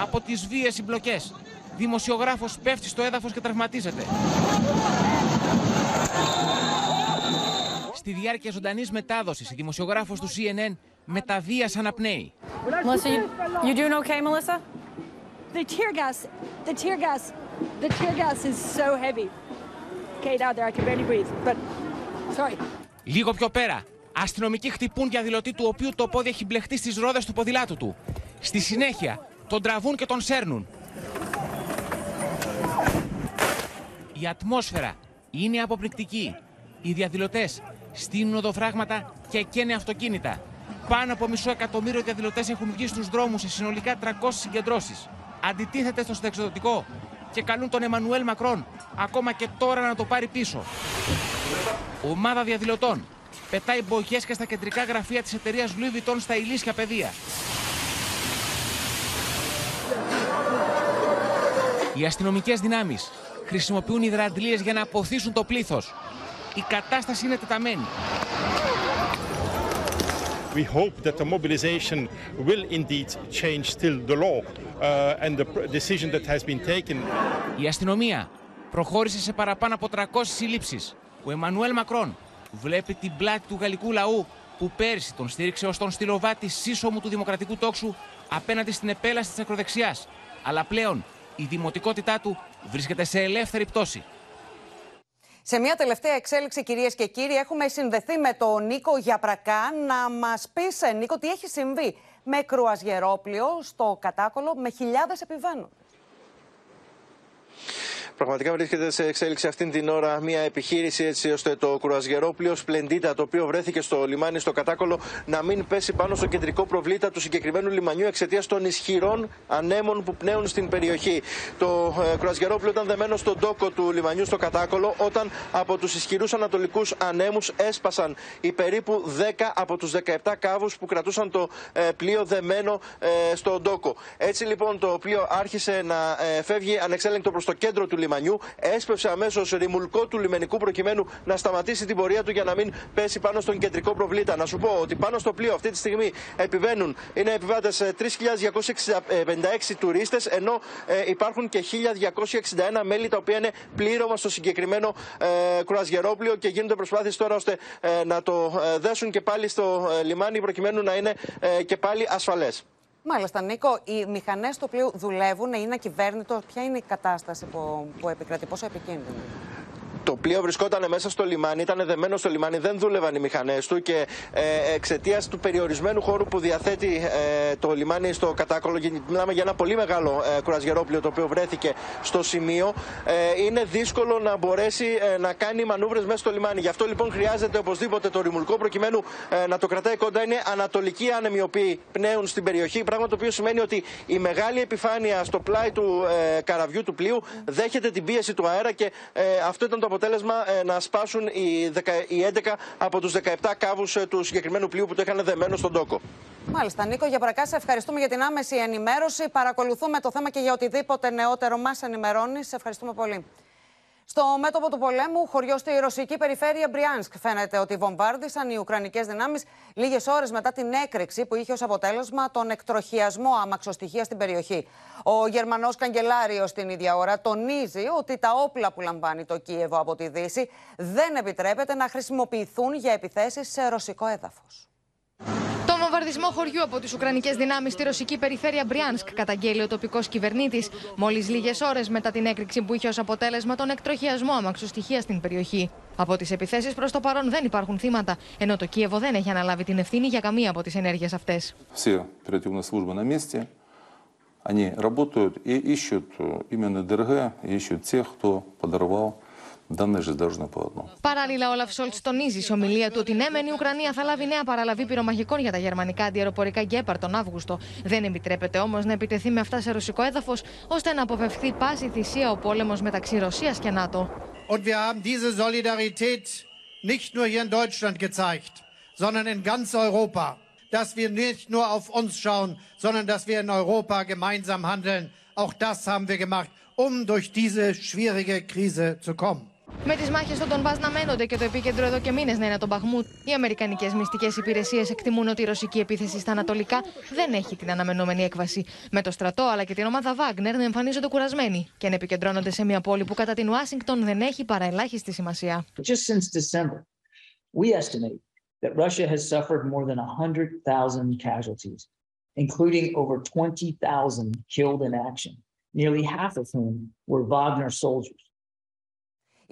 Από τις βίες συμπλοκές, δημοσιογράφος πέφτει στο έδαφος και τραυματίζεται. Στη διάρκεια ζωντανής μετάδοσης, η δημοσιογράφος του CNN μεταβία αναπνέει. Melissa, you, you doing okay, Melissa? The tear gas, the tear gas, the tear gas is so heavy. Okay, down there, I can barely breathe, but sorry. Λίγο πιο πέρα, αστυνομικοί χτυπούν διαδηλωτή του οποίου το πόδι έχει μπλεχτεί στις ρόδες του ποδηλάτου του. Στη συνέχεια, τον τραβούν και τον σέρνουν. Η ατμόσφαιρα είναι αποπληκτική. Οι διαδηλωτές στείνουν οδοφράγματα και καίνε αυτοκίνητα. Πάνω από μισό εκατομμύριο διαδηλωτές έχουν βγει στους δρόμους σε συνολικά 300 συγκεντρώσεις. Αντιτίθεται στο συνταξιδοτικό και καλούν τον Εμμανουέλ Μακρόν ακόμα και τώρα να το πάρει πίσω. Ομάδα διαδηλωτών πετάει μπογιέσκα στα κεντρικά γραφεία της εταιρείας Louis Vuitton στα ηλίσια πεδία. Οι αστυνομικές δυνάμεις χρησιμοποιούν υδραντλίες για να αποθήσουν το πλήθος. Η κατάσταση είναι τεταμένη. We hope that the mobilization will indeed change still the law uh, and the decision that has been taken. Η αστυνομία προχώρησε σε παραπάνω από 300 συλλήψεις. Ο Εμμανουέλ Μακρόν βλέπει την πλάτη του γαλλικού λαού που πέρσι τον στήριξε ως τον στυλοβάτη σύσσωμου του δημοκρατικού τόξου απέναντι στην επέλαση της ακροδεξιάς. Αλλά πλέον η δημοτικότητά του βρίσκεται σε ελεύθερη πτώση. Σε μια τελευταία εξέλιξη, κυρίες και κύριοι, έχουμε συνδεθεί με τον Νίκο Γιαπρακά να μας πεις, Νίκο, τι έχει συμβεί με κρουαζιερόπλιο στο κατάκολο με χιλιάδες επιβαίνοντες. Πραγματικά βρίσκεται σε εξέλιξη αυτήν την ώρα μια επιχείρηση έτσι ώστε το κρουαζιερόπλιο Σπλεντίτα, το οποίο βρέθηκε στο λιμάνι στο Κατάκολο, να μην πέσει πάνω στο κεντρικό προβλήτα του συγκεκριμένου λιμανιού εξαιτίας των ισχυρών ανέμων που πνέουν στην περιοχή. Το ε, κρουαζιερόπλιο ήταν δεμένο στον τόκο του λιμανιού στο Κατάκολο όταν από τους ισχυρούς ανατολικούς ανέμους έσπασαν οι περίπου 10 από τους 17 κάβους που κρατούσαν το ε, πλοίο δεμένο ε, στον τόκο. Έτσι λοιπόν το πλοίο άρχισε να ε, φεύγει ανεξέλεγκτο προς το κέντρο του λιμανιού λιμανιού, έσπευσε αμέσως ρημουλκό του λιμενικού προκειμένου να σταματήσει την πορεία του για να μην πέσει πάνω στον κεντρικό προβλήτα. Να σου πω ότι πάνω στο πλοίο αυτή τη στιγμή επιβαίνουν, είναι επιβάτες 3.256 τουρίστες, ενώ ε, υπάρχουν και 1.261 μέλη τα οποία είναι πλήρωμα στο συγκεκριμένο ε, κρουαζιερόπλιο και γίνονται προσπάθειες τώρα ώστε ε, να το ε, δέσουν και πάλι στο ε, λιμάνι προκειμένου να είναι και πάλι ασφαλές. Μάλιστα, Νίκο, οι μηχανές του οποίου δουλεύουν, είναι ακυβέρνητο. Ποια είναι η κατάσταση που, που επικρατεί, πόσο επικίνδυνη; Το πλοίο βρισκόταν μέσα στο λιμάνι, ήταν δεμένο στο λιμάνι, δεν δούλευαν οι μηχανές του και ε, εξαιτίας του περιορισμένου χώρου που διαθέτει ε, το λιμάνι στο κατάκολο, μιλάμε για ένα πολύ μεγάλο ε, κουραζιερόπλιο το οποίο βρέθηκε στο σημείο, ε, είναι δύσκολο να μπορέσει ε, να κάνει μανούβρες μέσα στο λιμάνι. Γι' αυτό λοιπόν χρειάζεται οπωσδήποτε το ρημουλκό προκειμένου ε, να το κρατάει κοντά. Είναι ανατολικοί άνεμοι οι οποίοι πνέουν στην περιοχή, πράγμα το οποίο σημαίνει ότι η μεγάλη επιφάνεια στο πλάι του καραβιού του πλοίου δέχεται την πίεση του αέρα και αυτό ήταν το αποτέλεσμα ε, να σπάσουν οι, 11 από τους 17 κάβους ε, του συγκεκριμένου πλοίου που το είχαν δεμένο στον τόκο. Μάλιστα, Νίκο, για παρακά σε ευχαριστούμε για την άμεση ενημέρωση. Παρακολουθούμε το θέμα και για οτιδήποτε νεότερο μας ενημερώνει. Σε ευχαριστούμε πολύ. Στο μέτωπο του πολέμου, χωριό στη ρωσική περιφέρεια Μπριάνσκ, φαίνεται ότι βομβάρδισαν οι Ουκρανικές δυνάμεις λίγες ώρες μετά την έκρηξη που είχε ως αποτέλεσμα τον εκτροχιασμό αμαξοστοιχεία στην περιοχή. Ο Γερμανός καγκελάριος την ίδια ώρα τονίζει ότι τα όπλα που λαμβάνει το Κίεβο από τη Δύση δεν επιτρέπεται να χρησιμοποιηθούν για επιθέσεις σε ρωσικό έδαφος. Το βομβαρδισμό χωριού από τι Ουκρανικέ δυνάμει στη ρωσική περιφέρεια Μπριάνσκ καταγγέλει ο τοπικό κυβερνήτη, μόλι λίγε ώρε μετά την έκρηξη που είχε ω αποτέλεσμα τον εκτροχιασμό αμαξοστοιχεία στην περιοχή. Από τι επιθέσει προ το παρόν δεν υπάρχουν θύματα, ενώ το Κίεβο δεν έχει αναλάβει την ευθύνη για καμία από τι ενέργειε αυτέ. Они работают и ищут именно ДРГ, ищут тех, кто подорвал Παράλληλα, ο Λαφ Σόλτς τονίζει σε ομιλία του ότι ναι, μεν η Ουκρανία θα λάβει νέα παραλαβή πυρομαχικών για τα γερμανικά αντιεροπορικά γκέπαρ τον Αύγουστο. Δεν επιτρέπεται όμως να επιτεθεί με αυτά σε ρωσικό έδαφος, ώστε να αποφευχθεί πάση θυσία ο πόλεμος μεταξύ Ρωσίας και ΝΑΤΟ. Und wir haben diese Solidarität nicht nur hier in Deutschland gezeigt, sondern in ganz Europa. Dass wir nicht nur auf uns schauen, sondern dass wir in Europa gemeinsam handeln. Auch das haben wir gemacht, um durch diese schwierige Krise zu kommen. Με τις μάχες στον Ντομπά να μένονται και το επίκεντρο εδώ και μήνες να είναι τον Μπαχμούτ, οι Αμερικανικές μυστικές υπηρεσίες εκτιμούν ότι η ρωσική επίθεση στα Ανατολικά δεν έχει την αναμενόμενη έκβαση. Με το στρατό αλλά και την ομάδα Βάγνερ να εμφανίζονται κουρασμένοι και να επικεντρώνονται σε μια πόλη που κατά την Ουάσιγκτον δεν έχει παρά ελάχιστη σημασία. We estimate that Russia has suffered more than 100,000 casualties, including over 20,000 killed in action, nearly half of whom were Wagner soldiers.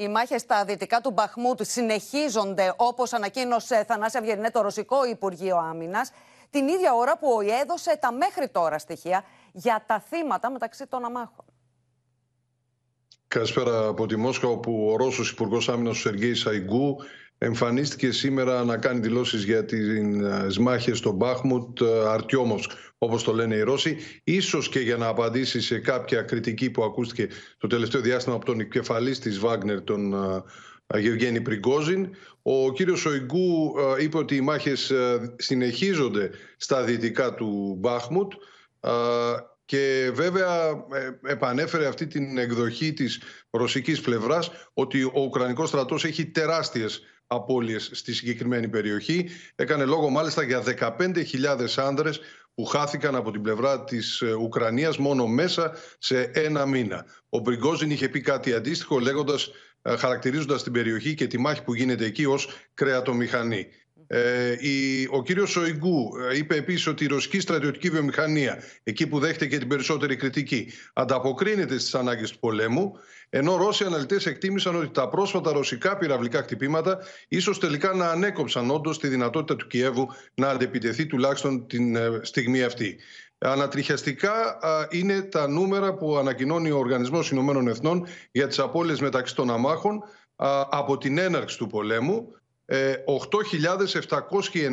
Οι μάχες στα δυτικά του Μπαχμούτ συνεχίζονται, όπως ανακοίνωσε Θανάσια Βιερνέ το Ρωσικό Υπουργείο Άμυνας, την ίδια ώρα που ο ΙΕ έδωσε τα μέχρι τώρα στοιχεία για τα θύματα μεταξύ των αμάχων. Καλησπέρα από τη Μόσχα, όπου ο Ρώσος Υπουργός Άμυνας, ο Σεργέη Σαϊγκού, εμφανίστηκε σήμερα να κάνει δηλώσεις για τις μάχες στο Μπάχμουτ, Αρτιόμοφς, όπως το λένε οι Ρώσοι, ίσως και για να απαντήσει σε κάποια κριτική που ακούστηκε το τελευταίο διάστημα από τον επικεφαλής της Βάγνερ, τον Γευγένη Πριγκόζιν. Ο κύριος Σοϊγκού είπε ότι οι μάχες συνεχίζονται στα δυτικά του Μπάχμουτ και βέβαια ε, επανέφερε αυτή την εκδοχή της ρωσικής πλευράς ότι ο Ουκρανικός στρατός έχει τεράστιες απώλειες στη συγκεκριμένη περιοχή. Έκανε λόγο μάλιστα για 15.000 άνδρες που χάθηκαν από την πλευρά της ε, Ουκρανίας μόνο μέσα σε ένα μήνα. Ο Μπριγκόζιν είχε πει κάτι αντίστοιχο λέγοντας, ε, χαρακτηρίζοντας την περιοχή και τη μάχη που γίνεται εκεί ως κρεατομηχανή. Ε, ο κύριος Σοϊγκού ε, είπε επίσης ότι η ρωσική στρατιωτική βιομηχανία, εκεί που δέχεται και την περισσότερη κριτική, ανταποκρίνεται στις ανάγκες του πολέμου, ενώ Ρώσοι αναλυτές εκτίμησαν ότι τα πρόσφατα ρωσικά πυραυλικά χτυπήματα ίσως τελικά να ανέκοψαν όντως τη δυνατότητα του Κιέβου να αντεπιτεθεί τουλάχιστον την ε, στιγμή αυτή. Ανατριχιαστικά είναι τα νούμερα που ανακοινώνει ο Οργανισμός Ηνωμένων Εθνών για τις απώλειες μεταξύ των αμάχων από την έναρξη του πολέμου 8.709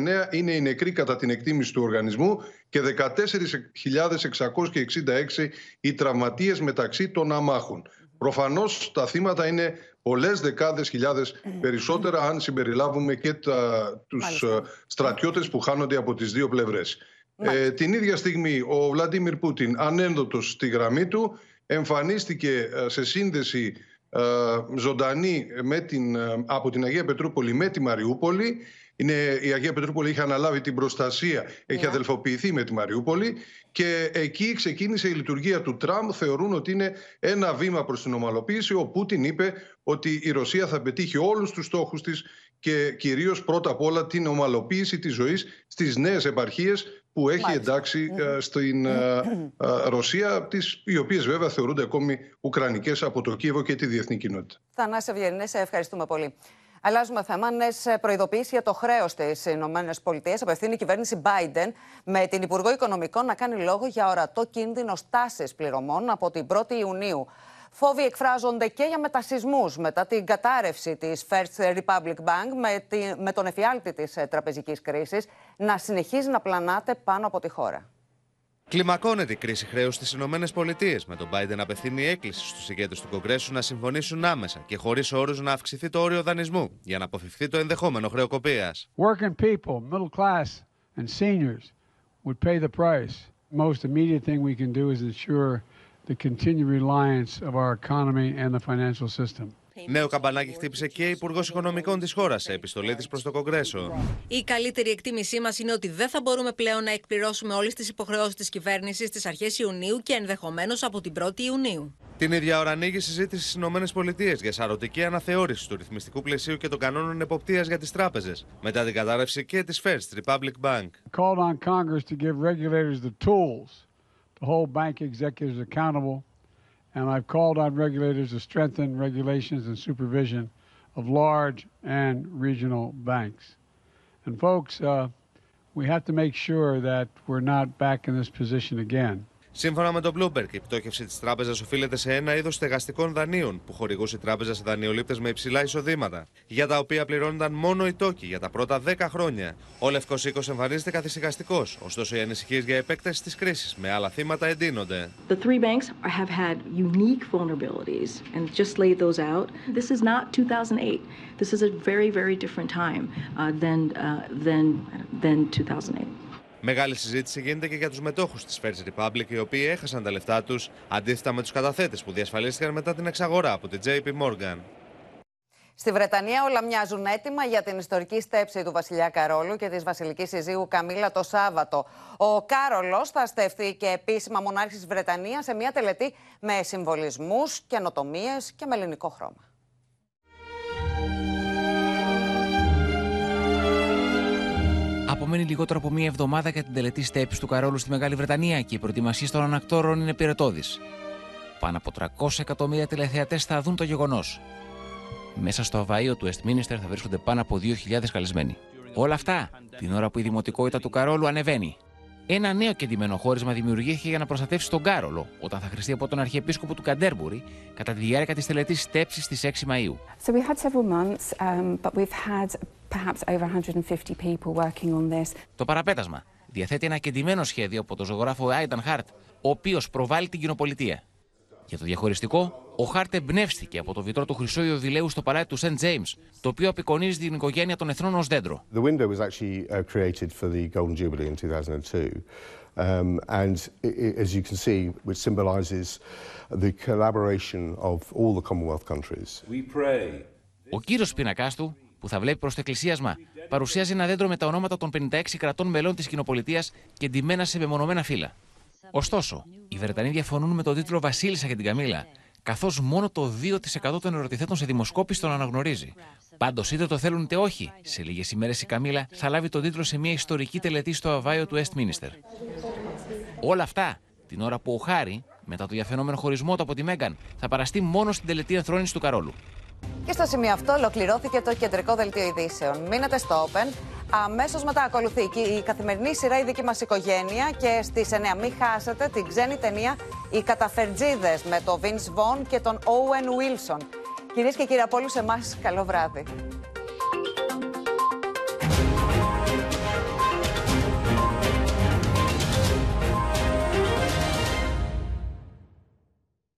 ε, είναι οι νεκροί κατά την εκτίμηση του οργανισμού και 14.666 οι τραυματίες μεταξύ των αμάχων. Προφανώς τα θύματα είναι πολλές δεκάδες χιλιάδες περισσότερα αν συμπεριλάβουμε και τα, τους ε, στρατιώτες που χάνονται από τις δύο πλευρές. Ε, την ίδια στιγμή ο Βλαντίμιρ Πούτιν ανένδοτος στη γραμμή του εμφανίστηκε ε, σε σύνδεση ε, ζωντανή με την, ε, από την Αγία Πετρούπολη με τη Μαριούπολη. Είναι, η Αγία Πετρούπολη είχε αναλάβει την προστασία, έχει yeah. αδελφοποιηθεί με τη Μαριούπολη και εκεί ξεκίνησε η λειτουργία του Τραμπ. Θεωρούν ότι είναι ένα βήμα προς την ομαλοποίηση. Ο Πούτιν είπε ότι η Ρωσία θα πετύχει όλους τους στόχους της και κυρίως πρώτα απ' όλα την ομαλοποίηση της ζωής στις νέες επαρχίες που έχει εντάξει ε, στην ε, ε, Ρωσία, τις, οι οποίες βέβαια θεωρούνται ακόμη ουκρανικές από το Κίεβο και τη διεθνή κοινότητα. Θανάση Ευγενής, σε ευχαριστούμε πολύ. Αλλάζουμε θέμα. Νέες προειδοποιήσεις για το χρέος στι ΗΠΑ απευθύνει η κυβέρνηση Biden με την Υπουργό Οικονομικών να κάνει λόγο για ορατό κίνδυνο στάσης πληρωμών από την 1η Ιουνίου. Φόβοι εκφράζονται και για μετασυσμούς μετά την κατάρρευση της First Republic Bank με, τη, με τον εφιάλτη της ε, τραπεζικής κρίσης να συνεχίζει να πλανάται πάνω από τη χώρα. Κλιμακώνεται η κρίση χρέους στις ΗΠΑ, με τον Biden να απευθύνει έκκληση στους ηγέτες του Κογκρέσου να συμφωνήσουν άμεσα και χωρίς όρους να αυξηθεί το όριο δανεισμού για να αποφευχθεί το ενδεχόμενο χρεοκοπίας. Working people, middle class and seniors would pay the price. Most immediate thing we can do is ensure the continued reliance of our economy and the financial system. Νέο καμπανάκι χτύπησε και η Υπουργός Οικονομικών της χώρας σε επιστολή της προς το Κογκρέσο. Η καλύτερη εκτίμησή μας είναι ότι δεν θα μπορούμε πλέον να εκπληρώσουμε όλες τις υποχρεώσεις της κυβέρνησης στις αρχές Ιουνίου και ενδεχομένως από την 1η Ιουνίου. Την ίδια ώρα ανοίγει συζήτηση στις ΗΠΑ για σαρωτική αναθεώρηση του ρυθμιστικού πλαισίου και των κανόνων εποπτείας για τις τράπεζες μετά την κατάρρευση και της First Republic Bank. to hold bank executives accountable, and I've called on regulators to strengthen regulations and supervision of large and regional banks. And folks, uh, we have to make sure that we're not back in this position again. Σύμφωνα με τον Bloomberg, η πτώχευση της τράπεζας οφείλεται σε ένα είδος στεγαστικών δανείων που χορηγούσε η τράπεζα σε δανειολήπτες με υψηλά εισοδήματα, για τα οποία πληρώνονταν μόνο οι τόκοι για τα πρώτα 10 χρόνια. Ο Λευκός Οίκος εμφανίζεται καθησυχαστικός, ωστόσο οι ανησυχίες για επέκταση της κρίσης με άλλα θύματα εντείνονται. The three banks have had unique vulnerabilities and just laid those out. This is not 2008. This is a very, very different time uh, than, uh, than, than 2008. Μεγάλη συζήτηση γίνεται και για τους μετόχους της First Republic, οι οποίοι έχασαν τα λεφτά τους αντίθετα με τους καταθέτες που διασφαλίστηκαν μετά την εξαγορά από την JP Morgan. Στη Βρετανία όλα μοιάζουν έτοιμα για την ιστορική στέψη του βασιλιά Καρόλου και της βασιλικής συζύγου Καμίλα το Σάββατο. Ο Κάρολος θα στεφθεί και επίσημα μονάρχης της Βρετανίας σε μια τελετή με συμβολισμούς, καινοτομίες και με ελληνικό χρώμα. Απομένει λιγότερο από μία εβδομάδα για την τελετή στέψη του Καρόλου στη Μεγάλη Βρετανία και οι προετοιμασίες των ανακτόρων είναι πυρετόδει. Πάνω από 300 εκατομμύρια τηλεθεατές θα δουν το γεγονός. Μέσα στο αβαείο του Westminster θα βρίσκονται πάνω από 2.000 καλεσμένοι. Όλα αυτά την ώρα που η δημοτικότητα του Καρόλου ανεβαίνει. Ένα νέο κεντυμένο χώρισμα δημιουργήθηκε για να προστατεύσει τον Κάρολο όταν θα χρηστεί από τον Αρχιεπίσκοπο του Καντέρμπουρη κατά τη διάρκεια της τελετής στέψης στις 6 Μαου. So we had several months, um, but we've had perhaps over 150 people working on this. Το παραπέτασμα διαθέτει ένα κεντυμένο σχέδιο από τον ζωγράφο Άινταν Χάρτ, ο οποίος προβάλλει την κοινοπολιτεία. Για το διαχωριστικό, ο Χάρτ εμπνεύστηκε από το βιτρό του Χρυσού Ιωδηλαίου στο παλάτι του Σεντ James, το οποίο απεικονίζει την οικογένεια των εθνών ως δέντρο. The window was actually uh, created for the Golden Jubilee in 2002. Um, and i i as you can see, which symbolises the collaboration of all the Commonwealth countries. We pray. Ο κύριος πίνακάς του, που θα βλέπει προς το εκκλησίασμα, παρουσιάζει ένα δέντρο με τα ονόματα των 56 κρατών μελών της κοινοπολιτείας και ντυμένα σε μεμονωμένα φύλλα. Ωστόσο, οι Βρετανοί διαφωνούν με τον τίτλο Βασίλισσα για την Καμίλα, καθώς μόνο το 2% των ερωτηθέτων σε δημοσκόπηση τον αναγνωρίζει. Πάντως, είτε το θέλουν είτε όχι, σε λίγες ημέρες η Καμίλα θα λάβει τον τίτλο σε μια ιστορική τελετή στο αβάιο του Westminster. Όλα αυτά την ώρα που ο Χάρη, μετά το διαφαινόμενο χωρισμό του από τη Μέγαν, θα παραστεί μόνο στην τελετή ενθρόνησης του Καρόλου. Και στο σημείο αυτό ολοκληρώθηκε το κεντρικό δελτίο ειδήσεων. Μείνετε στο Open. Αμέσως μετά ακολουθεί η καθημερινή σειρά «Η δική μας οικογένεια» και στις 9 μην χάσετε την ξένη ταινία «Οι καταφερτζίδες» με τον Vince Vaughn και τον Owen Wilson. Κυρίες και κύριοι από όλους εμάς, καλό βράδυ.